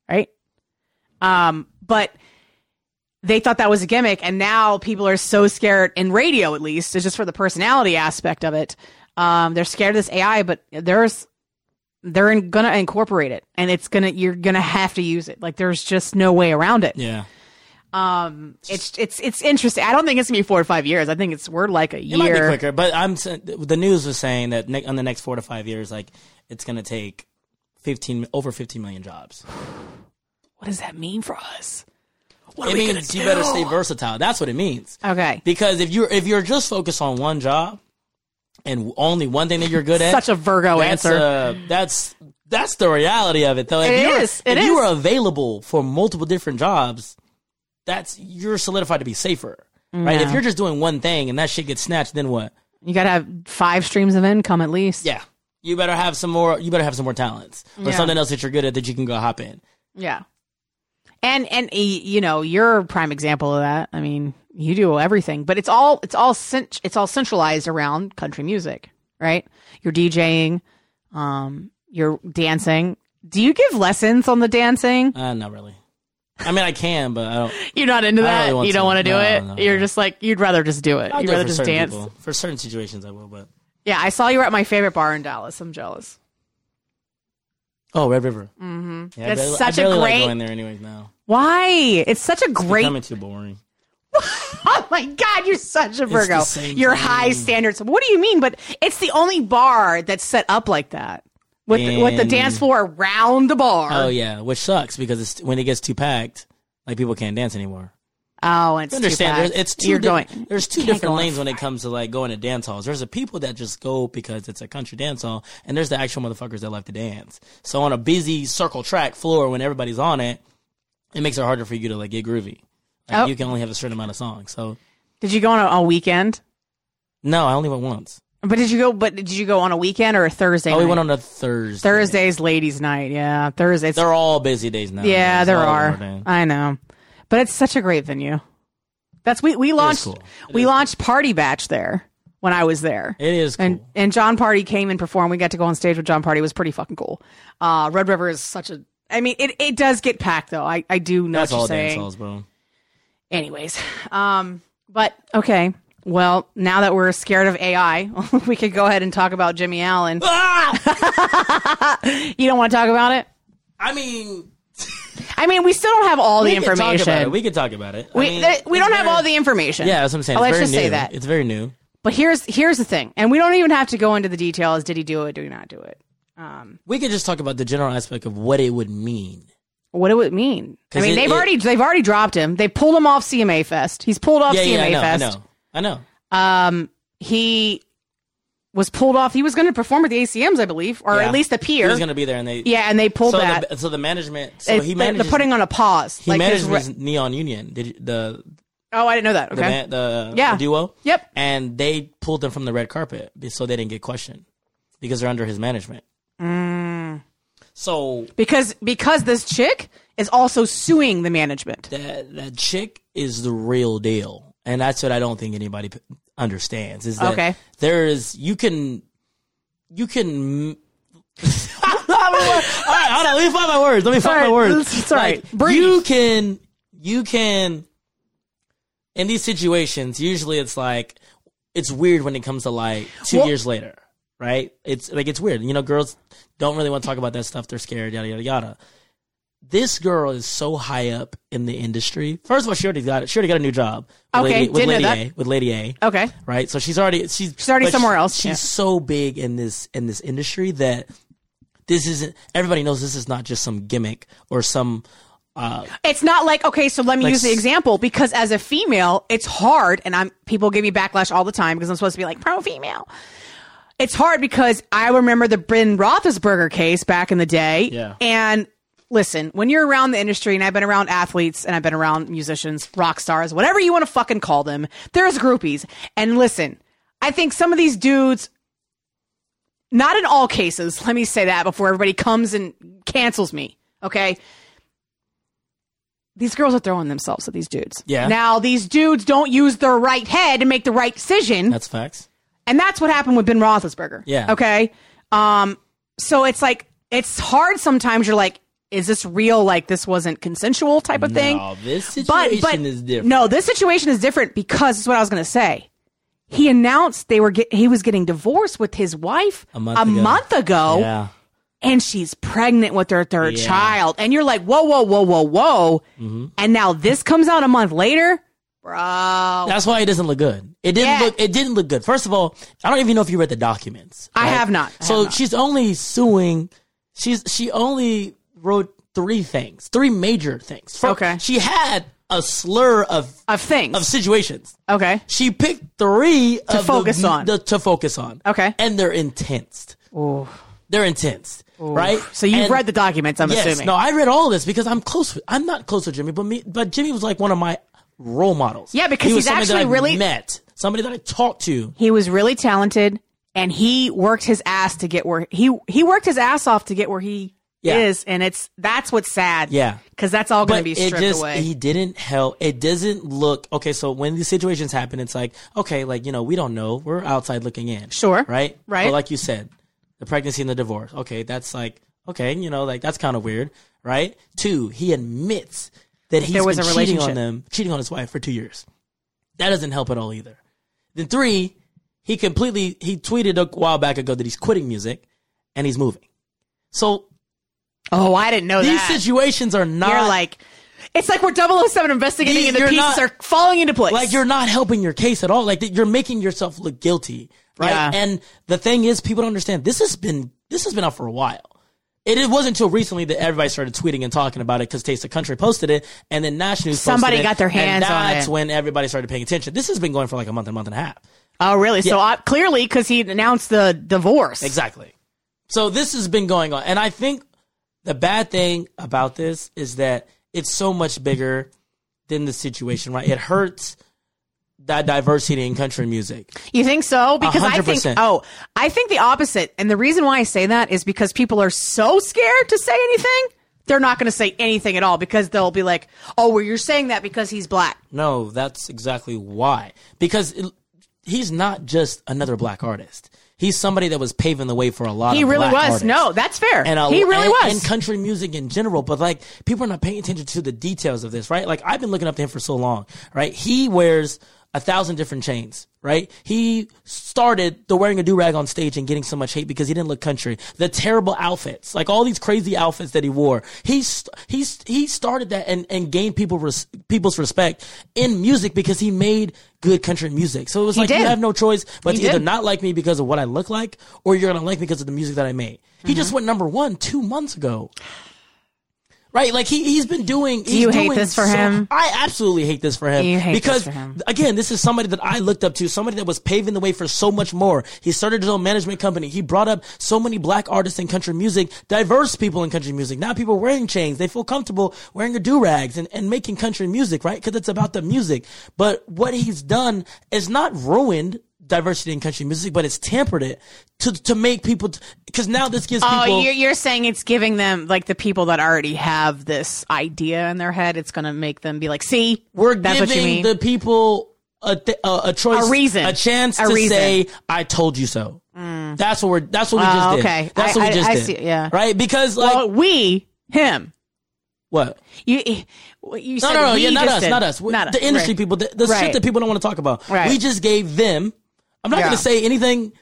Right. Um, but they thought that was a gimmick, and now people are so scared in radio, at least, it's just for the personality aspect of it. Um, they're scared of this AI, but there's they're in, gonna incorporate it, and it's gonna you're gonna have to use it. Like there's just no way around it. yeah. Um, it's it's it's interesting. I don't think it's gonna be four or five years. I think it's we're like a year. It might be quicker, but I'm the news was saying that ne- on the next four to five years, like it's going to take fifteen over fifteen million jobs. What does that mean for us? What It means gonna you better stay versatile. That's what it means. Okay. Because if you're if you're just focused on one job and only one thing that you're good at, Such a Virgo that's, answer. Uh, that's that's the reality of it, though. If It is. It if you are available for multiple different jobs, that's you're solidified to be safer, right? If you're just doing one thing and that shit gets snatched, then what? you gotta have five streams of income at least. Yeah, you better have some more. You better have some more talents or Yeah. something else that you're good at that you can go hop in. Yeah. And and you know, you're a prime example of that. I mean, you do everything, but it's all it's all cent- it's all centralized around country music, right? You're DJing, um, you're dancing. Do you give lessons on the dancing? Uh, not really. I mean, I can, but I don't. You're not into that. really you don't to. want to do No, it. no, You're no. just like you'd rather just do it. I'll you'd do rather for just dance. people. For certain situations, I will. But Yeah, I saw you were at my favorite bar in Dallas. I'm jealous. oh, Red River. Mm-hmm. Yeah, It's I barely, such a great- like going there anyways now. Why? It's such a great Becoming too boring. Oh my God, you're such a Virgo. You're thing. high standards. What do you mean? But it's the only bar that's set up like that. With the, with the dance floor around the bar. Oh yeah, which sucks because it's, when it gets too packed, like people can't dance anymore. Oh, it's understand too there's, it's 2 You're di- going. there's two different lanes when it comes to like going to dance halls there's the people that just go because it's a country dance hall and there's the actual motherfuckers that love to dance so on a busy circle track floor when everybody's on it it makes it harder for you to like get groovy like Oh. you can only have a certain amount of songs so Did you go on a, a weekend? no i only went once But did you go? But did you go on a weekend or a Thursday? oh we went on a thursday Thursday's ladies' night. Yeah, Thursdays. they're all busy days now yeah, It's there are. I know, but it's such a great venue. That's we we launched cool. We launched Party Batch there when I was there. it is cool. and and Jon Pardi came and performed. We got to go on stage with Jon Pardi. It was pretty fucking cool. Uh, Red River is such a. I mean, it, it does get packed though. I, I do know that's what all you're saying. halls bro Anyways, um, but okay. Well, now that we're scared of AI, we could go ahead and talk about Jimmy Allen. ah! You don't want to talk about it? i mean I mean, we still don't have all the we can talk about it information. we could talk about it I We, mean, th- we don't have all the information. Yeah, that's what I'm saying. Oh, It's let's just new. say that. It's very new. But here's here's the thing, and we don't even have to go into the details. Did he do it? Did he not do it? We could just talk about the general aspect of what it would mean. What it mean? I mean, it- they've it- already they've already dropped him. They pulled him off CMA Fest. He's pulled off yeah, CMA yeah, I know, Fest. I know. I know. Um, he was pulled off. He was going to perform at the ACMs, I believe, or Yeah. at least appear. He was going to be there, and they yeah, and they pulled So that. the, so the management. So They- he they're- manages. they're putting on a pause. he like his manages re- Neon Union. Did you- the oh, I didn't know that. Okay. man, the, Yeah. the duo? Yep. And they pulled them from the red carpet so they didn't get questioned because they're under his management. Mm. So Because because this chick is also suing the management. that that chick is the real deal, and that's what I don't think anybody p- understands. Is that Okay. there is you can you can. all right, hold on. Let me find my words. Let me find all my words. Right. Like, you can you can in these situations. Usually, it's like it's weird when it comes to like two Well- years later, right? It's like it's weird. You know, girls don't really want to talk about that stuff. They're scared. Yada yada yada this girl is so high up in the industry. First of all, she already got she already got a new job. With Okay, Lady, with didn't know Lady that. A. With Lady A. Okay. Right. So she's already she's She's already somewhere she- else, She's yeah. so big in this in this industry that this isn't. Everybody knows this is not just some gimmick or some. Uh, It's not like okay, so let me Like use the example because as a female, it's hard, and I'm people give me backlash all the time because I'm supposed to be like pro female. It's hard because I remember the Ben Roethlisberger case back in the day, Yeah. And listen, when you're around the industry, and I've been around athletes, and I've been around musicians, rock stars, whatever you want to fucking call them, there's groupies. And listen, I think some of these dudes not in all cases. Let me say that before everybody comes and cancels me. Okay. These girls are throwing themselves at these dudes. Yeah. Now, these dudes don't use their right head to make the right decision. that's facts. and that's what happened with Ben Roethlisberger. Yeah. Okay. Um, so it's like, it's hard sometimes. You're like, is this real? Like, this wasn't consensual type of thing? No, this situation but is different. no, this situation is different because it's what I was going to say. He announced they were get, he was getting divorced with his wife A month ago. month ago, Yeah. and she's pregnant with her third Yeah. Mm-hmm. child, and you're like, whoa, whoa, whoa, whoa, whoa, and now this comes out a month later, bro. That's why it doesn't look good. It didn't Yeah. look. It didn't look good. First of all, I don't even know if you read the documents. I have not. I so have not. she's only suing. She's she only wrote three things, three major things. Okay. She had a slur of of things. of situations. okay. She picked three to focus on. The, to focus on. Okay. And they're intense. Ooh. They're intense, right? So you've And- read the documents, I'm yes, assuming. No, I read all this because I'm close. With, I'm not close with Jimmy, but me, but Jimmy was like one of my role models. Yeah, because he was he's somebody that actually really- met somebody that I talked to. he was really talented and he worked his ass to get where he he worked his ass off to get where he Yeah. is and it's that's what's sad Yeah. because that's all going to be it stripped just away he didn't help. It doesn't look okay. So when these situations happen, it's like okay, like you know we don't know. We're outside looking in. Sure. right, Right. But like you said, the pregnancy and the divorce. Okay, that's like okay, you know, like that's kind of weird, right? Two, he admits that he's there was been a cheating on them, cheating on his wife for two years. That doesn't help at all either. Then three, he completely he tweeted a while back ago that he's quitting music and he's moving. So oh i didn't know these that situations are not you're like it's like we're 007 investigating These- and the you're pieces not- are falling into place like you're not helping your case at all. Like you're making yourself look guilty, right? Yeah. And the thing is, people don't understand. This has been this has been out for a while. It, it wasn't until recently that everybody started tweeting and talking about it because Taste of Country posted it, and then Nash News. posted Somebody it, got their hands and on that's it. when everybody started paying attention. This has been going for like a month, and a month and a half. Oh, really? So Yeah. uh, clearly, because he announced the divorce. Exactly. So this has been going on, and I think the bad thing about this is that it's so much bigger than the situation. Right? It hurts that diversity in country music. You think so? Because I think oh, I think the opposite. And the reason why I say that is because people are so scared to say anything. They're not going to say anything at all because they'll be like, "Oh, well, you're saying that because he's black." No, that's exactly why. Because it, he's not just another black artist. He's somebody that was paving the way for a lot He of really was. artists. No, that's fair. and a- he really and- was. and country music in general. But like people are not paying attention to the details of this, right? Like I've been looking up to him for so long, right? He wears a thousand different chains, right? He started the wearing a do rag on stage and getting so much hate because he didn't look country. The terrible outfits, like all these crazy outfits that he wore, he's he's he started that and and gained people res, people's respect in music because he made good country music. So it was like did. you have no choice but He to either not like me because of what I look like, or you're gonna like me because of the music that I made. He just Mm-hmm. went number one two months ago. Right, like he he's been doing. Do you hate this for him? I absolutely hate this for him You hate this because for him. again, this is somebody that I looked up to, somebody that was paving the way for so much more. He started his own management company. He brought up so many black artists in country music, diverse people in country music. Now people wearing chains, they feel comfortable wearing a do rags and, and making country music, right? Because it's about the music. But what he's done is not ruined diversity in country music, but it's tampered it to to make people because now this gives Oh, people. you're, you're saying it's giving them like the people that already have this idea in their head. It's going to make them be like, "See, We're that's what you giving mean." the people a, th- a a choice, A reason. a chance A to reason. say, "I told you so." Mm. That's what we're. That's what we Oh, just did. okay. That's I- what we just I did. see, yeah. Right? Because like well, we, him, what? you, eh, you No, said no, no. we Yeah, not us. did. Not us. Not us. the industry Right. people. The, the Right. shit that people don't want to talk about. Right. We just gave them. I'm not Yeah. going to say anything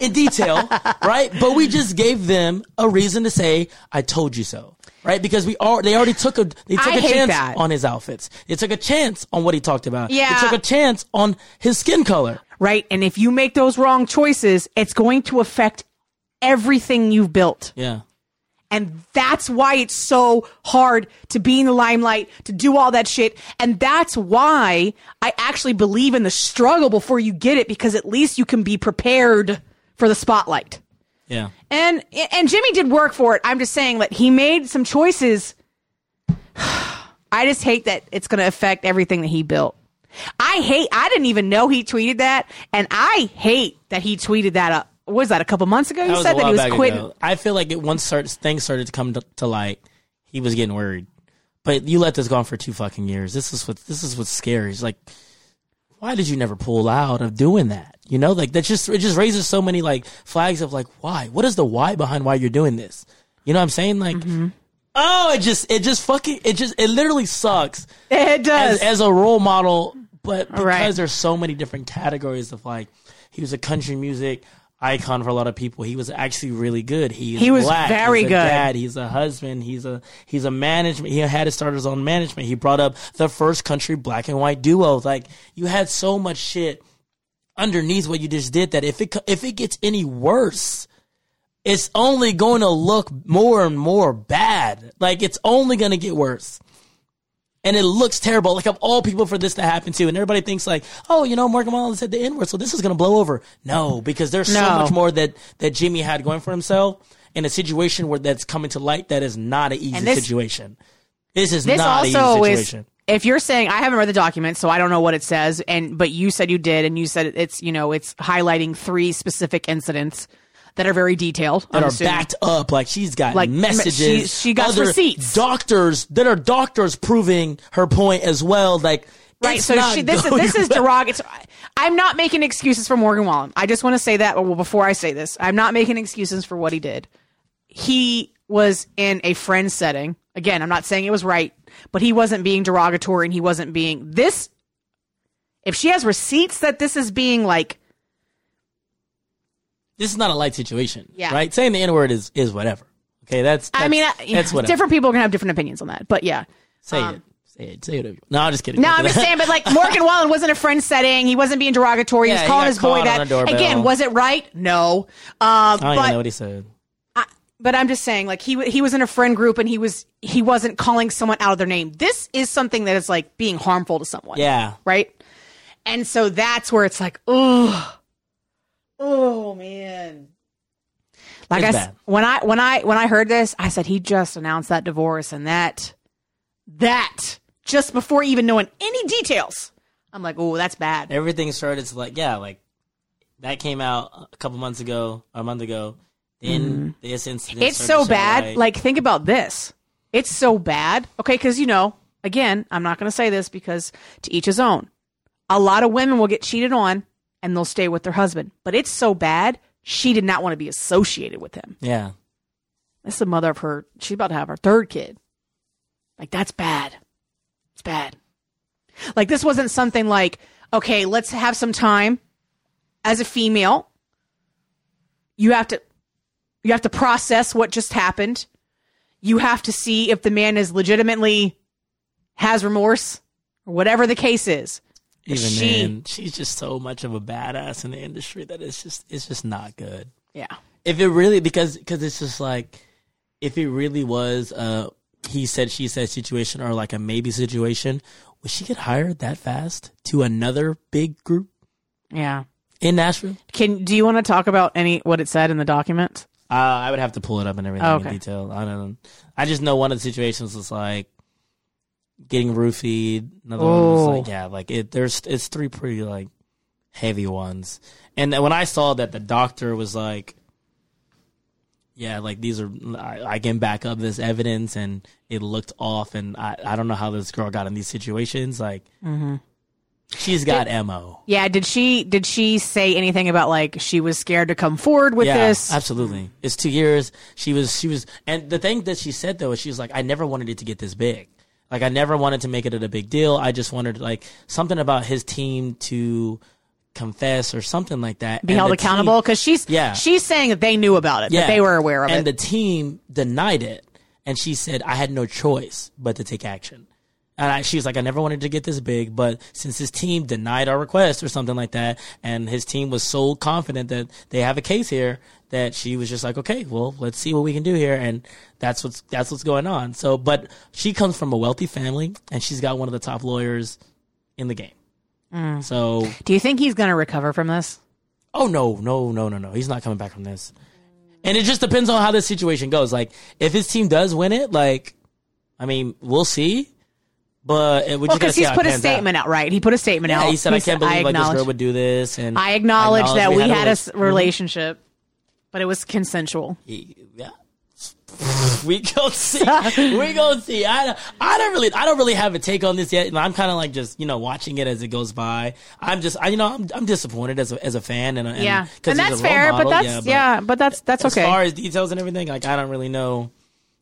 in detail, right? But we just gave them a reason to say, "I told you so." Right? Because we are. They already took a. They took I a chance that. on his outfits. They took a chance on what he talked about. Yeah. They took a chance on his skin color. right? And if you make those wrong choices, it's going to affect everything you've built. Yeah. And that's why it's so hard to be in the limelight, to do all that shit. And that's why I actually believe in the struggle before you get it, because at least you can be prepared for the spotlight. Yeah. And and Jimmy did work for it. I'm just saying that he made some choices. I just hate that it's going to affect everything that he built. I hate. I didn't even know he tweeted that, and I hate that he tweeted that. Up. Was that a couple months ago? You That said that he was quitting. ago. I feel like it once start, things started to come to, to light, he was getting worried. But you let this go on for two fucking years. This is what this is what's scary. It's like, why did you never pull out of doing that? You know, like that just it just raises so many like flags of like why? What is the why behind why you're doing this? You know what I'm saying? Like, Mm-hmm. oh, it just it just fucking it just it literally sucks It does. as, as a role model, but because Right. there's so many different categories of like, he was a country music icon for a lot of people. He was actually really good. He, He was black. very he's good. Dad. He's a husband. He's a he's a management. He had to start his own management. He brought up the first country black and white duo. Like you had so much shit underneath what you just did that if it if it gets any worse. It's only going to look more and more bad. Like it's only going to get worse and it looks terrible. Like of all people for this to happen to, and everybody thinks like, oh, you know, Morgan Wallen said the N word, so this is gonna blow over. No, because there's so much more that that Jimmy had going for himself in a situation where that's coming to light. That is not an easy this- situation. This is this not an easy is. situation. If you're saying I haven't read the document, so I don't know what it says, and but you said you did, and you said it's you know it's highlighting three specific incidents that are very detailed. that I'm are assuming. backed up. Like she's got Like, messages. she- she got receipts. Doctors that are doctors proving her point as well. Like Right. So she, this is this is derogatory. I'm not making excuses for Morgan Wallen. I just want to say that well, before I say this, I'm not making excuses for what he did. He was in a friend setting. Again, I'm not saying it was right, but he wasn't being derogatory and he wasn't being this. If she has receipts that this is being like, This is not a light situation. Yeah. Right. Saying the N word is is whatever. Okay. That's, I mean, that's- I- that's whatever. different people are gonna have different opinions on that. But yeah, Say Um, it. Say it. Say it. No, I'm just kidding. No, I'm just saying, but like Morgan Wallen wasn't a friend setting. He wasn't being derogatory. Yeah, he was calling his boy that. Again, was it right? No. Um, I don't but even know what he said. but I'm just saying, like he he was in a friend group and he was he wasn't calling someone out of their name. This is something that is like being harmful to someone. Yeah. right. And so that's where it's like, oh, oh man. Like It's I s- bad. when I when I when I heard this, I said he just announced that divorce and that that just before even knowing any details. I'm like, oh, that's bad. Everything started to like, yeah, like that came out a couple months ago, a month ago. Then this incident. Mm-hmm. It's so bad. light. Like, think about this. It's so bad. Okay, because you know, again, I'm not going to say this because to each his own. A lot of women will get cheated on and they'll stay with their husband, but it's so bad. She did not want to be associated with him. yeah, That's the mother of her. She's about to have her third kid. Like that's bad. It's bad. Like this wasn't something like, okay, let's have some time as a female. You have to you have to process what just happened. You have to see if the man is legitimately has remorse or whatever the case is. Even she- then, she's just so much of a badass in the industry that it's just it's just not good. Yeah. If it really because because it's just like if it really was a he said she said situation or like a maybe situation, would she get hired that fast to another big group Yeah. in Nashville? Can do you want to talk about any what it said in the document? Uh, I would have to pull it up and everything Okay. in detail. I don't. I just know one of the situations was like getting roofied. Another one was Oh. like yeah, like it. There's it's three pretty like heavy ones. And when I saw that the doctor was like, yeah, like these are I, I can back up this evidence, and it looked off, and I I don't know how this girl got in these situations. Like, mm-hmm. she's got mo. Yeah, did she did she say anything about like she was scared to come forward with yeah, this? absolutely. It's two years. She was, she was, and the thing that she said though is she was like, I never wanted it to get this big. Like I never wanted to make it a big deal. I just wanted like something about his team to confess or something like that. Be And held accountable because she's Yeah. she's saying that they knew about it, that they were aware of and it. And the team denied it. And she said, I had no choice but to take action. And I, she was like, I never wanted to get this big, but since his team denied our request or something like that, and his team was so confident that they have a case here, that she was just like, okay, well, let's see what we can do here, and that's what's that's what's going on. So, but she comes from a wealthy family, and she's got one of the top lawyers in the game. Mm. So, Do you think he's going to recover from this? oh no, no, no, no, no, he's not coming back from this. And it just depends on how this situation goes. Like, if his team does win it, like, I mean, we'll see. But we Well, because he's put a pans out. statement out. right? He put a statement Yeah, out. he said, "I can't believe like this acknowledge, girl would do this." And I acknowledge that we had a rela- mm-hmm. relationship, but it was consensual. Yeah. we go see. We go see. I don't, I don't really I don't really have a take on this yet. I'm kind of like just you know watching it as it goes by. I'm just I you know I'm I'm disappointed as a, as a fan and, and yeah, and that's a fair. model, but that's yeah, but, that's that's as okay. As far as details and everything, like I don't really know.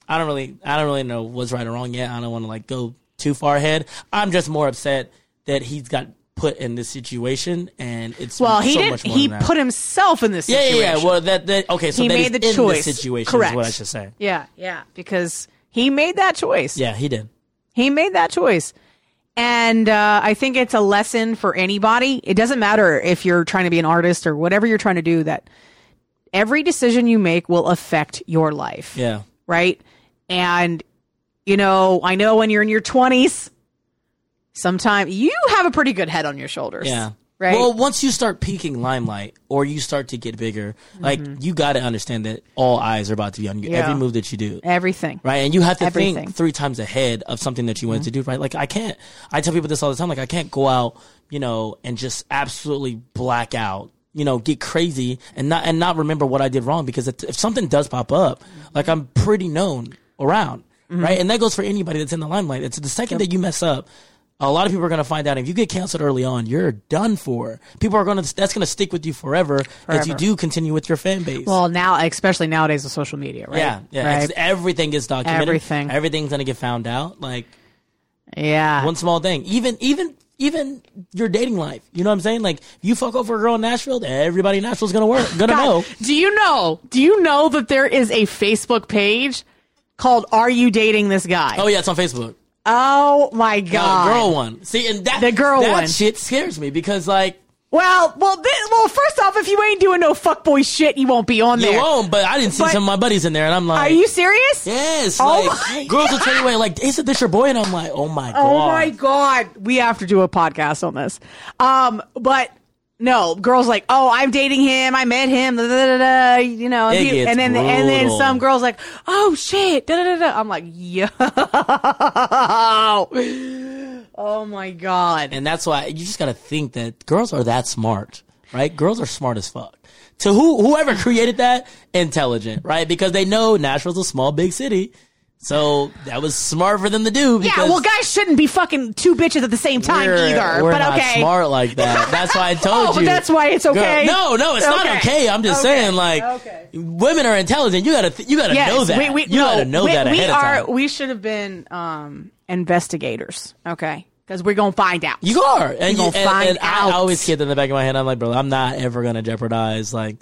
I don't really, I don't really know what's right or wrong yet. I don't want to like go too far ahead. I'm just more upset that he's got put in this situation, and it's well, he so didn't. Much more He put himself in this yeah, situation. yeah, yeah. Well, that that okay. So he made the in this choice. situation Correct. is what I should say. Yeah, yeah, because he made that choice. Yeah, he did. He made that choice. And uh, I think it's a lesson for anybody. It doesn't matter if you're trying to be an artist or whatever you're trying to do, that every decision you make will affect your life. Yeah. Right. And, you know, I know when you're in your 20s, sometimes you have a pretty good head on your shoulders. Yeah. Right. Well, once you start peaking limelight or you start to get bigger, like you got to understand that all eyes are about to be on you. Mm-hmm. Yeah. Every move that you do. Everything. Right. And you have to Everything. think three times ahead of something that you want to do. Right. Like I can't, I tell people this all the time. Like I can't go out, you know, and just absolutely black out, you know, get crazy and not, and not remember what I did wrong because if, if something does pop up, like I'm pretty known around. Mm-hmm. Right. And that goes for anybody that's in the limelight. It's the second that you mess up, a lot of people are going to find out if you get canceled early on, you're done for. People are going to, that's going to stick with you forever, as you do continue with your fan base. Well, now, especially nowadays with social media, right? Yeah, yeah. Right. Everything is documented. Everything. Everything's gonna get found out. Like yeah. one small thing. Even even even your dating life. You know what I'm saying? Like you fuck over a girl in Nashville, everybody in Nashville's gonna work gonna God, know. Do you know? Do you know that there is a Facebook page called "Are You Dating This Guy"? Oh yeah, it's on Facebook. Oh my god! girl one. See, and that The girl that one. shit scares me because like Well, well, thi- well. First off, if you ain't doing no fuckboy shit, you won't be on there. You won't, but I didn't see But- some of my buddies in there, and I'm like, Are you serious? Yes. Oh like, my girls will tell you, away, like, isn't this your boy? And I'm like, oh my god. Oh my god, we have to do a podcast on this. Um, but no, girls like, oh, I'm dating him. I met him. Da, da, da, da, you know, and, and then and then some girls like, oh shit. Da, da, da, da. I'm like, yo. Oh my god. And that's why you just gotta think that girls are that smart, right? Girls are smart as fuck. To who whoever created that, intelligent, right? Because they know Nashville's a small big city. So that was smart for them to do. Yeah, well, guys shouldn't be fucking two bitches at the same time we're, either. We're but not okay. smart like that. That's why I told Oh, but you. that's why it's okay? Girl, no, no, it's not Okay. okay. I'm just Okay. saying, like, Okay. women are intelligent. You gotta, th- you gotta Yes, know that. We, we, you no, gotta know we, that ahead we of time. We should have been um, investigators. Okay, because we're gonna find out. You are, and, You and, find and I always that in the back of my head. I'm like, bro, I'm not ever gonna jeopardize like.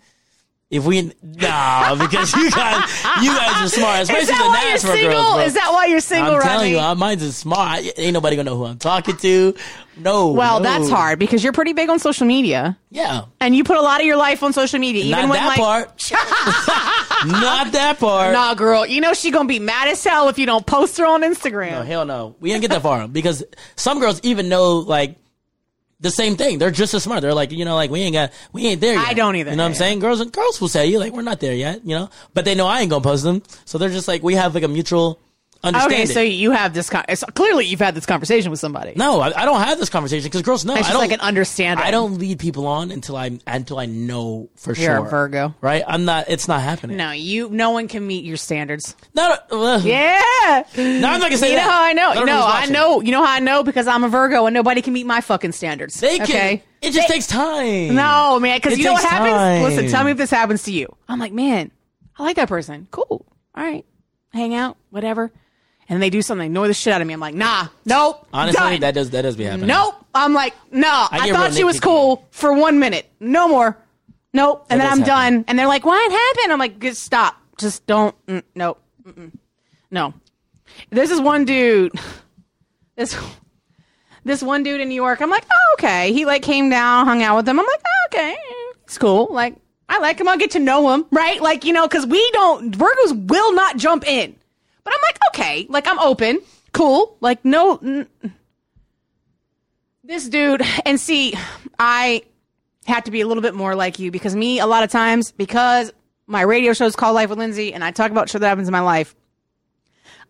If we nah, because you guys, you guys are smart, Is especially that the why you're Nashville single? girls. Bro. Is that why you're single, I'm Rodney? telling you, uh, mine's is smart. Ain't nobody gonna know who I'm talking to. No. well, no. that's hard because you're pretty big on social media, Yeah, and you put a lot of your life on social media. Even not when that like, part. not that part. nah, girl, you know she gonna be mad as hell if you don't post her on Instagram. No, hell no. We didn't get that far because some girls even know like the same thing. They're just as smart. They're like, you know, like we ain't got, we ain't there yet. I don't either. You know what I'm Yeah. saying? Girls, and girls will say you like we're not there yet. You know, but they know I ain't gonna post them, so they're just like we have like a mutual understanding. okay, so you have this. Con- it's, clearly, you've had this conversation with somebody. no, I, I don't have this conversation because girls know. it's I don't like an understanding. I don't lead people on until I until I know for You're a sure. Virgo. right? I'm not. It's not happening. No, you. No one can meet your standards. No, uh, Yeah. no, I'm not gonna say You that. know how I know? No, I know. You know how I know because I'm a Virgo and nobody can meet my fucking standards. They can. Okay. It just They- takes time. No, man, because you know what happens? time. Listen, tell me if this happens to you. I'm like, man, I like that person. Cool. All right. Hang out, whatever. And they do something, annoy the shit out of me. I'm like, nah, nope. Honestly, done. that does that does be happening. Nope. I'm like, no. I, get thought she was cool for one minute. No more. Nope. And That then I'm happen. done. And they're like, what happened? I'm like, just stop. Just don't. Mm, nope. Mm-mm. No. This is one dude. This this one dude in New York. I'm like, oh, okay. He like came down, hung out with them. I'm like, oh, okay, it's cool. Like, I like him. I'll get to know him, right? Like, you know, because we don't Virgos will not jump in. But I'm like, okay, like I'm open, cool. Like, no, n- this dude. And see, I had to be a little bit more like you because me, a lot of times, because my radio show is called Life with Lindsay, and I talk about shit that happens in my life.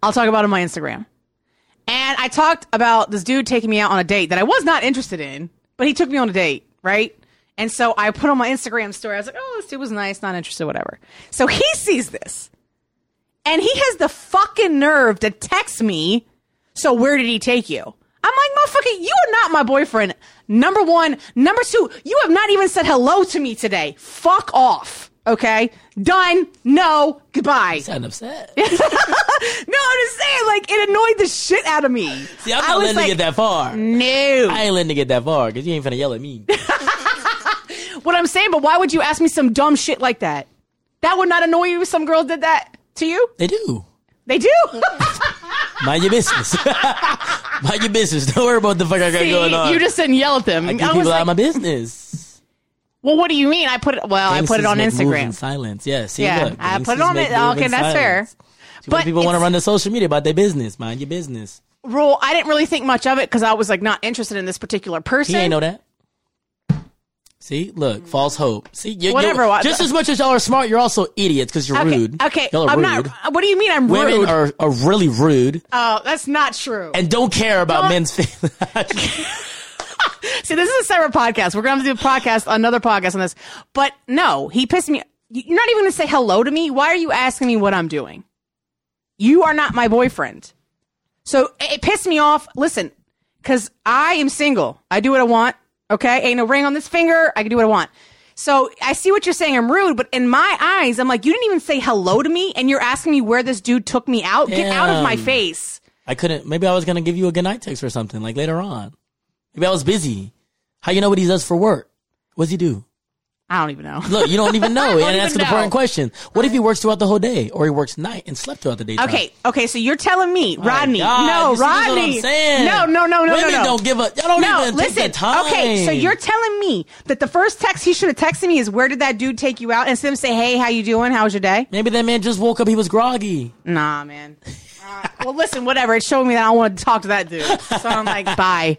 I'll talk about it on my Instagram. And I talked about this dude taking me out on a date that I was not interested in, but he took me on a date, right? And so I put on my Instagram story. I was like, oh, this dude was nice, not interested, whatever. So he sees this. And he has the fucking nerve to text me. So where did he take you? I'm like, motherfucker, you are not my boyfriend. Number one. Number two, you have not even said hello to me today. Fuck off. Okay? Done. No. Goodbye. Sound upset. No, I'm just saying, like, it annoyed the shit out of me. See, I'm not letting like, to get that far. No. I ain't letting to get that far because you ain't finna yell at me. what I'm saying, but why would you ask me some dumb shit like that? That would not annoy you if some girl did that to you? they do. They do. Mind your business. Mind your business. Don't worry about the fuck I got See, going on. you just didn't yell at them. I keep I people out like, of my business. well, what do you mean? I put it. Well, I put it on Instagram. silence. Yeah. See, Yeah, look, I put it on it. Okay, that's fair. See, But people want to run the social media about their business. Mind your business. Rule. I didn't really think much of it because I was like not interested in this particular person. He ain't know that. See, look, mm. false hope. See, you, Whatever, you what- just as much as y'all are smart, you're also idiots because you're Okay, rude. okay. y'all are I'm rude. not. What do you mean I'm Women rude? are, are really rude oh, that's not true. and don't care about men's feelings. See, this is a separate podcast. We're going to have to do a podcast, another podcast on this. But no, he pissed me. You're not even going to say hello to me. Why are you asking me what I'm doing? You are not my boyfriend. So it it pissed me off. Listen, because I am single. I do what I want. Okay. Ain't no ring on this finger. I can do what I want. So I see what you're saying. I'm rude, but in my eyes, I'm like, you didn't even say hello to me, and you're asking me where this dude took me out. Get out of my Damn. face. I couldn't. Maybe I was gonna give you a goodnight text or something like later on. Maybe I was busy. How you know what he does for work? What's he do? I don't even know. Look, you don't even know, and that's an important question. What if he works throughout the whole day, or he works night and slept throughout the day? Okay, okay, so you're telling me, My Rodney? God, no, you see what Rodney. I'm saying? No, no, no, no, Women no, no. don't give a. Y'all don't no, even listen. take the time. Okay, so you're telling me that the first text he should have texted me is, "Where did that dude take you out?" Instead of say, "Hey, how you doing? How was your day?" maybe that man just woke up. He was groggy. Nah, man. Uh, well, listen, whatever. It showed me that I don't want to talk to that dude. So I'm like, bye.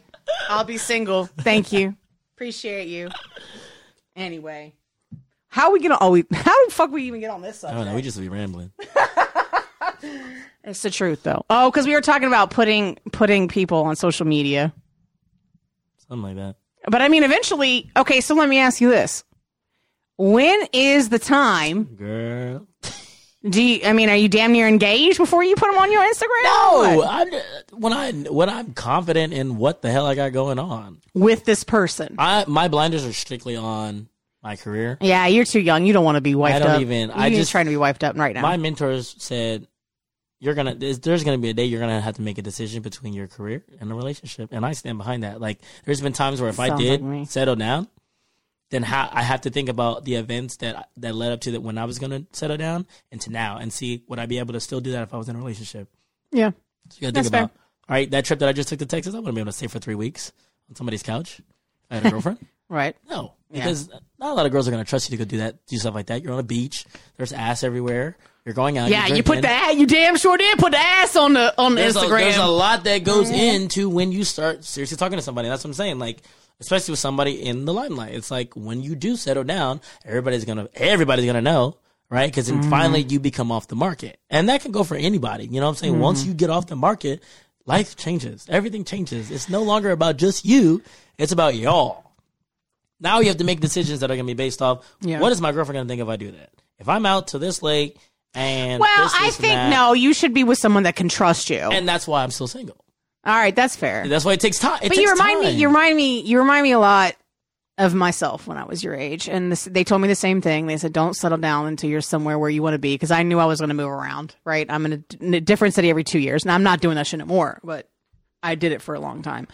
I'll be single. Thank you. Appreciate you. Anyway, how are we gonna? Oh, how the fuck we even get on this I subject? don't know. We just be rambling. It's the truth, though. Oh, because we were talking about putting putting people on social media. Something like that. But I mean, eventually. Okay, so let me ask you this: When is the time? Girl. Do you? I mean, are you damn near engaged before you put them on your Instagram? No, I'm, when I when I'm confident in what the hell I got going on, with this person. I my blinders are strictly on my career. Yeah, you're too young. You don't want to be wiped I don't up. even- You I just- trying to be wiped up right now. My mentors said, "You're gonna there's, gonna be a day you're gonna have to make a decision between your career and a relationship," and I stand behind that. Like, there's been times where if I did like settle down, then how I have to think about the events that that led up to that when I was gonna settle down and to now, and see would I be able to still do that if I was in a relationship. yeah. So you gotta That's think about. All right, that trip that I just took to Texas, I wouldn't be able to stay for three weeks on somebody's couch. I had a girlfriend. Right. No, because not a lot of girls are going to trust you to go do that, do stuff like that. You're on a beach. There's ass everywhere. You're going out. Yeah, you're put drinking. that. You damn sure did put the ass on the on the There's a, Instagram. there's a lot that goes mm-hmm. into when you start seriously talking to somebody. That's what I'm saying. Like, especially with somebody in the limelight. It's like when you do settle down, everybody's gonna everybody's gonna know, right? Because then mm-hmm. finally you become off the market, and that can go for anybody. You know what I'm saying? Once mm-hmm. you get off the market, life changes. Everything changes. It's no longer about just you. It's about y'all. Now you have to make decisions that are going to be based off Yeah. what is my girlfriend going to think if I do that? If I'm out to this late and well, this, I this, and think that, no. You should be with someone that can trust you. and that's why I'm still single. All right, that's fair. That's why it takes time. It but takes you remind time. me. You remind me. You remind me a lot of myself when I was your age, and this, they told me the same thing. They said, "Don't settle down until you're somewhere where you want to be," because I knew I was going to move around. Right, I'm in a, in a different city every two years, and I'm not doing that shit anymore. But I did it for a long time,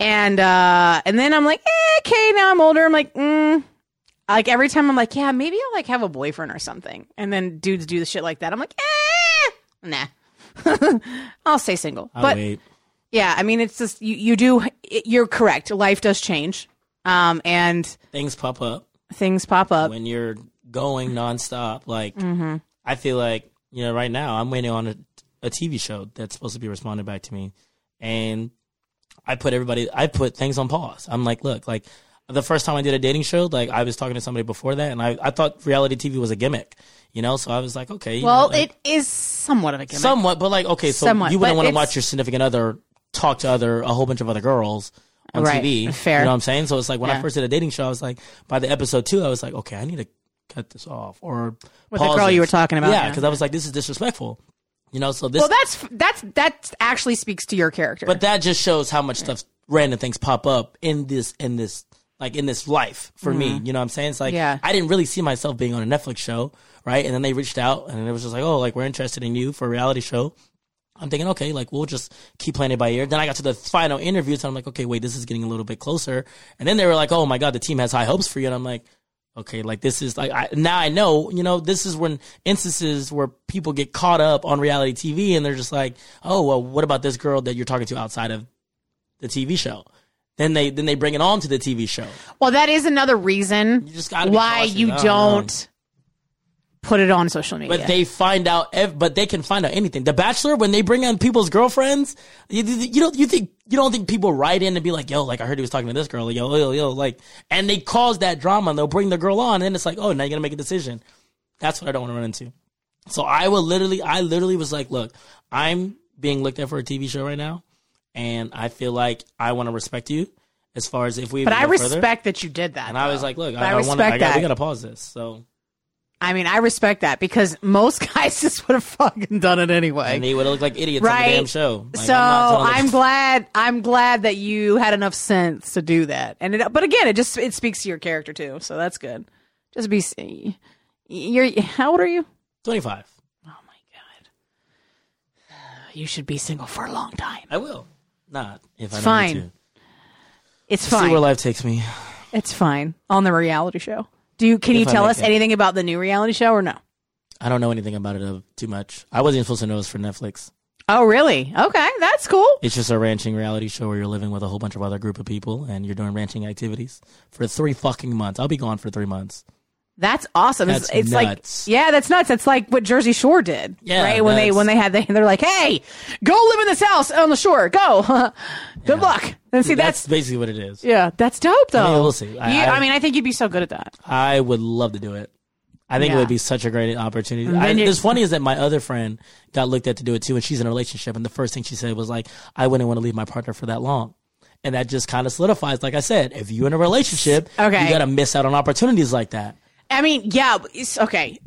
and uh, and then I'm like, eh, okay, now I'm older. I'm like, mm. like every time I'm like, yeah, maybe I'll like have a boyfriend or something, and then dudes do the shit like that. I'm like, eh, nah. I'll stay single, I'll but wait. Yeah, I mean, it's just you. You do. You're correct. Life does change, um, and Things pop up things pop up. when you're going nonstop. Like Mm-hmm. I feel like you know, right now I'm waiting on a, a TV show that's supposed to be responded back to me, and I put everybody. I put things on pause. I'm like, look, like the first time I did a dating show, like I was talking to somebody before that, and I, I thought reality TV was a gimmick, you know. So I was like, okay, Well, know, like, it is somewhat of a gimmick. somewhat, but like, okay, so Somewhat, you wouldn't want to watch your significant other talk to other a whole bunch of other girls on Right, TV. fair. You know what I'm saying? So it's like when I first did a dating show, I was like, by the episode two, I was like, okay, I need to cut this off or With the girl you were talking about, Yeah, yeah. because I was like, this is disrespectful. You know, so this, well, that's that's that actually speaks to your character. but that just shows how much stuff, random things pop up in this, in this, like in this life for me. You know what I'm saying? It's like, Mm-hmm. Yeah. I didn't really see myself being on a Netflix show, right? And then they reached out and it was just like, oh, like we're interested in you for a reality show. I'm thinking, okay, like we'll just keep playing it by ear. Then I got to the final interviews, and I'm like, okay, wait, this is getting a little bit closer. And then they were like, oh my god, the team has high hopes for you, and I'm like, okay, like this is like I, now I know, you know, this is when instances where people get caught up on reality TV, and they're just like, oh well, what about this girl that you're talking to outside of the TV show? Then they then they bring it on to the TV show. well, that is another reason You just gotta why you don't put it on social media. But they find out, ev- but they can find out anything. The Bachelor, when they bring on people's girlfriends, you, you don't, you think, you don't think people write in and be like, yo, like I heard he was talking to this girl, yo, yo, yo, like, and they cause that drama and they'll bring the girl on and it's like, oh, now you're gonna make a decision. That's what I don't want to run into. So I will literally, I literally was like, look, I'm being looked at for a TV show right now, and I feel like I want to respect you as far as if we. but I go further. respect that you did that. And I was like, look, But I, I want to. respect I got, we gotta pause this. So I mean, I respect that because most guys just would have fucking done it anyway. and they would have looked like idiots on the damn show. Like, so I'm not gonna look- I'm glad. I'm glad that you had enough sense to do that. And it, but again, it just it speaks to your character too. So that's good. Just be. You're how old are you? 25. Oh my god. You should be single for a long time. I will. Not if I don't fine. need to. It's fine. See where life takes me. It's fine on the reality show. Do you, can you tell us it. anything about the new reality show or no? I don't know anything about it uh, too much. I wasn't even supposed to know it was for Netflix. Oh, really? Okay, that's cool. It's just a ranching reality show where you're living with a whole bunch of other group of people and you're doing ranching activities for three fucking months. I'll be gone for three months. That's awesome. it's That's it's like yeah, that's nuts. That's like what Jersey Shore did. Yeah, right. When they when they had they they're like, hey, go live in this house on the shore. Go. Good luck. And see, that's, that's, basically what it is. yeah, that's dope though. I mean, we'll see. I- You- I- I mean, I think you'd be so good at that. I would love to do it. I think Yeah. it would be such a great opportunity. And I, it's funny is that my other friend got looked at to do it too, and she's in a relationship. And the first thing she said was like, "I wouldn't want to leave my partner for that long." And that just kind of solidifies, like I said, if you're in a relationship, Okay. you got to miss out on opportunities like that. I mean, yeah, it's okay.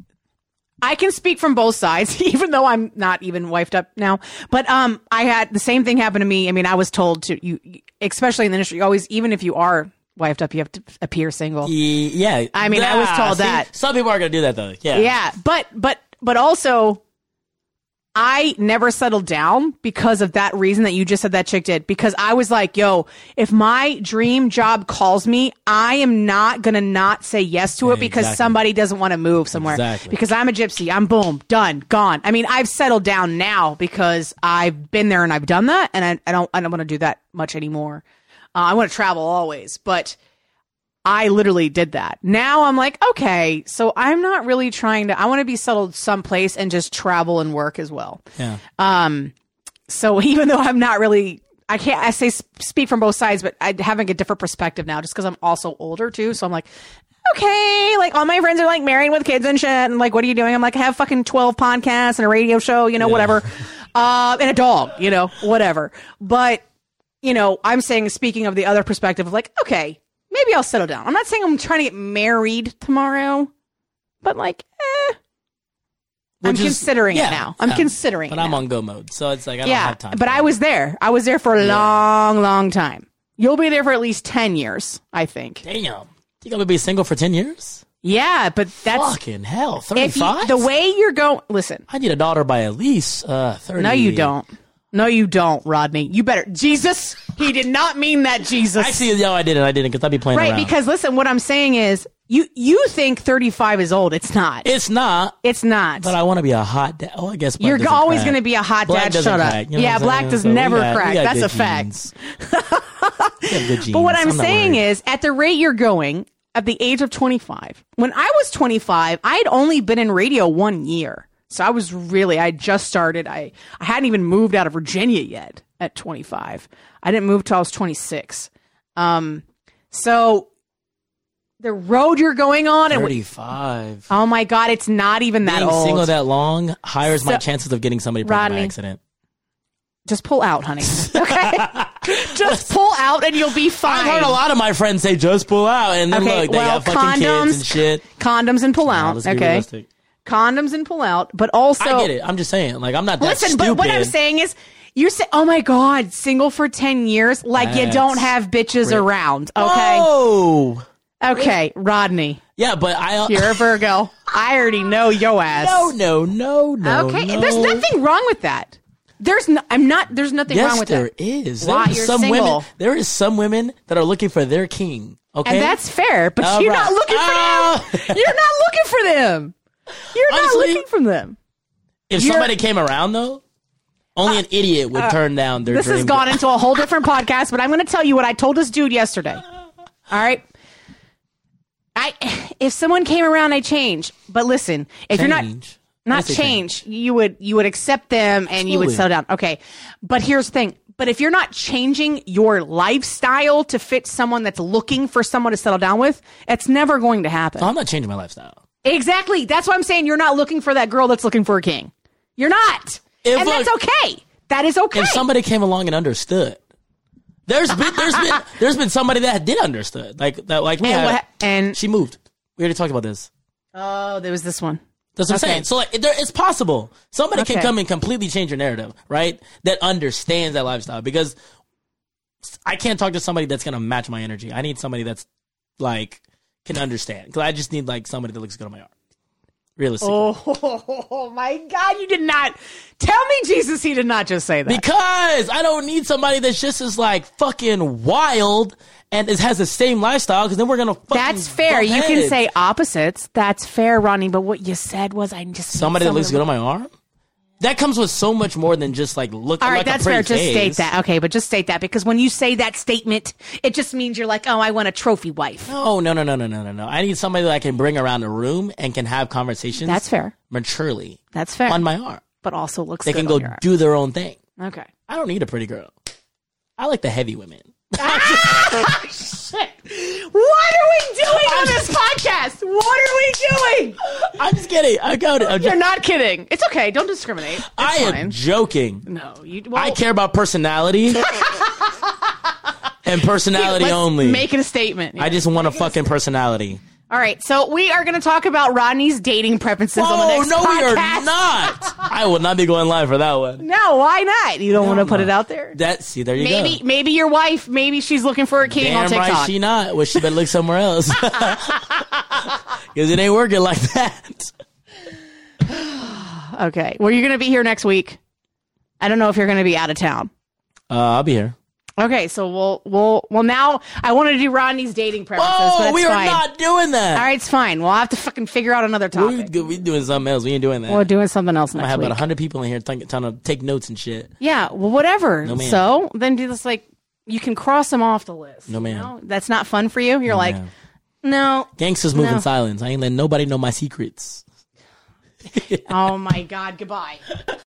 I can speak from both sides, even though I'm not even wifed up now. But um, I had the same thing happen to me. I mean, I was told to you, especially in the industry, always even if you are wifed up, you have to appear single. Yeah, I mean, I was Ah, told see, that. some people are going to do that though. Yeah, Yeah, but but but also I never settled down because of that reason that you just said that chick did. Because I was like, yo, if my dream job calls me, I am not gonna not say yes to it because somebody doesn't want to move somewhere. Exactly. Because I'm a gypsy. I'm boom, done, gone. I mean, I've settled down now because I've been there and I've done that, and I, I don't I don't want to do that much anymore. Uh, I want to travel always, but I literally did that. Now I'm like, okay, so I'm not really trying to. I want to be settled someplace and just travel and work as well. yeah. Um, so even though I'm not really, I can't. I say speak from both sides, but I'm having a different perspective now, just because I'm also older too. So I'm like, okay, like all my friends are like married with kids and shit, and like, what are you doing? I'm like, I have fucking twelve podcasts and a radio show, you know, whatever, uh, and a dog, you know, whatever. But you know, I'm saying, speaking of the other perspective of like, okay, maybe I'll settle down. I'm not saying I'm trying to get married tomorrow, but like, eh. I'm is- considering yeah, it now. I'm yeah. considering But it. But I'm now. on go mode, so it's like I don't yeah, have time. but I was there. I was there for a long, long time. You'll be there for at least 10 years, I think. Damn, you gonna be single for ten years? Yeah, but that's Fucking hell, if thirty you, five. the way you're going. Listen, I need a daughter by at least uh, thirty. no, you don't. No, you don't, Rodney. You better. Jesus, he did not mean that, Jesus. Actually, no, I didn't. I didn't because I'd be playing right, around. because listen, what I'm saying is, you you think 35 is old. It's not. it's not. it's not. But I want to be a hot dad. Oh, I guess black You're doesn't always crack. going to be a hot Black dad. doesn't Shut up. you know yeah, what I'm black saying? does So we never got- we crack. got That's good a fact. genes. We have good genes. But what I'm, not saying worried. is, at the rate you're going, at the age of 25, when I was 25, I had only been in radio one year. So I was really, I just started. I, I hadn't even moved out of Virginia yet at 25. I didn't move till I was 26. Um, so the road you're going on, and thirty-five. oh my God, it's not even that Being old. single that long highes my So- chances of getting somebody pregnant by Rodney. accident. just pull out, honey. Okay, just pull out, and you'll be fine. I've heard a lot of my friends say just pull out, and then Okay, look, they well, got fucking condoms- kids and shit. Condoms and pull Nah, out. let's be okay, realistic. Condoms and pull out, but also I get it. I'm just saying, like, I'm not that Listen, stupid. but what I'm saying is, you're saying, oh my god, single for ten years, like you That's don't have bitches around. Okay, Oh, okay, Rodney, yeah, but I. you're a Virgo. I already know yo ass. no, no, no, no. okay, no. there's nothing wrong with that. There's no, I'm not. There's nothing Yes, wrong with there that. is. Why? There is You're some single. women. There is some women that are looking for their king. Okay, And that's fair, but All you're right. not looking for Ah. them. You're not looking for them. You're not Honestly, looking from them. if you're- somebody came around though, only an idiot would turn down their. Uh, This dream has gone into a whole different podcast, but I'm going to tell you what I told this dude yesterday. All right. I if someone came around, I change. But listen, if you're not Change. not change, you would you would accept them and you would Absolutely. settle down. Okay. But here's the thing. But if you're not changing your lifestyle to fit someone that's looking for someone to settle down with, it's never going to happen. I'm not changing my lifestyle. Exactly. That's why I'm saying you're not looking for that girl that's looking for a king. You're not. If, and that's okay. That is okay. If somebody came along and understood, there's been there's been there's been somebody that did understood, like that, like me. and, what, and she moved. We already talked about this. oh, there was this one. That's what I'm Okay. saying. So like, there, it's possible somebody can come and completely change your narrative, right? That understands that lifestyle because I can't talk to somebody that's gonna match my energy. I need somebody that's like can understand because I just need like somebody that looks good on my arm. Realistically. Oh my God! You did not tell me, Jesus. He did not just say that. Because I don't need somebody that's just as like fucking wild and is, has the same lifestyle. Because then we're gonna. Fucking That's fair. You can say opposites. That's fair, Ronnie. But what you said was, I just need somebody that looks good on my arm. That comes with so much more than just like look. All right, like that's fair. pretty Just state that. Okay, but just state that because when you say that statement, it just means you're like, oh, I want a trophy wife. No, no, no, no, no, no, no, no. I need somebody that I can bring around the room and can have conversations. That's fair. Maturely That's fair. on my arm. but also looks They can go do their own thing. Okay. I don't need a pretty girl. I like the heavy women. Ah, what are we doing on this podcast? What are we doing? I'm just kidding. I got it. I'm You're not kidding. It's okay. Don't discriminate. It's I am fine. joking. No, you. Well, I care about personality and personality let's only. Make it a statement. I just want a fucking personality. All right, so we are going to talk about Rodney's dating preferences on the Oh next no, we are not. I will not be going live for that one. No, why not? You don't want to put it out there. That see, there you Maybe, go. maybe maybe your wife. Maybe she's looking for a king on Damn TikTok. right, she not. Well, she better look somewhere else because it ain't working like that. okay, well, you're going to be here next week. I don't know if you're going to be out of town. Uh, I'll be here. Okay, so we'll we'll well now I wanted to do Rodney's dating preferences, Oh, we are fine. not doing that. All right, it's fine. We'll have to fucking figure out another topic. we, we doing something else. We ain't doing that. We're doing something else I have week. about hundred people in here trying, to take notes and shit. Yeah, well, whatever. No, so then do this like you can cross them off the list. No, you know? That's not fun for you. You're like, ma'am. no. Gangsters move No. in silence. I ain't letting nobody know my secrets. Oh my god. Goodbye.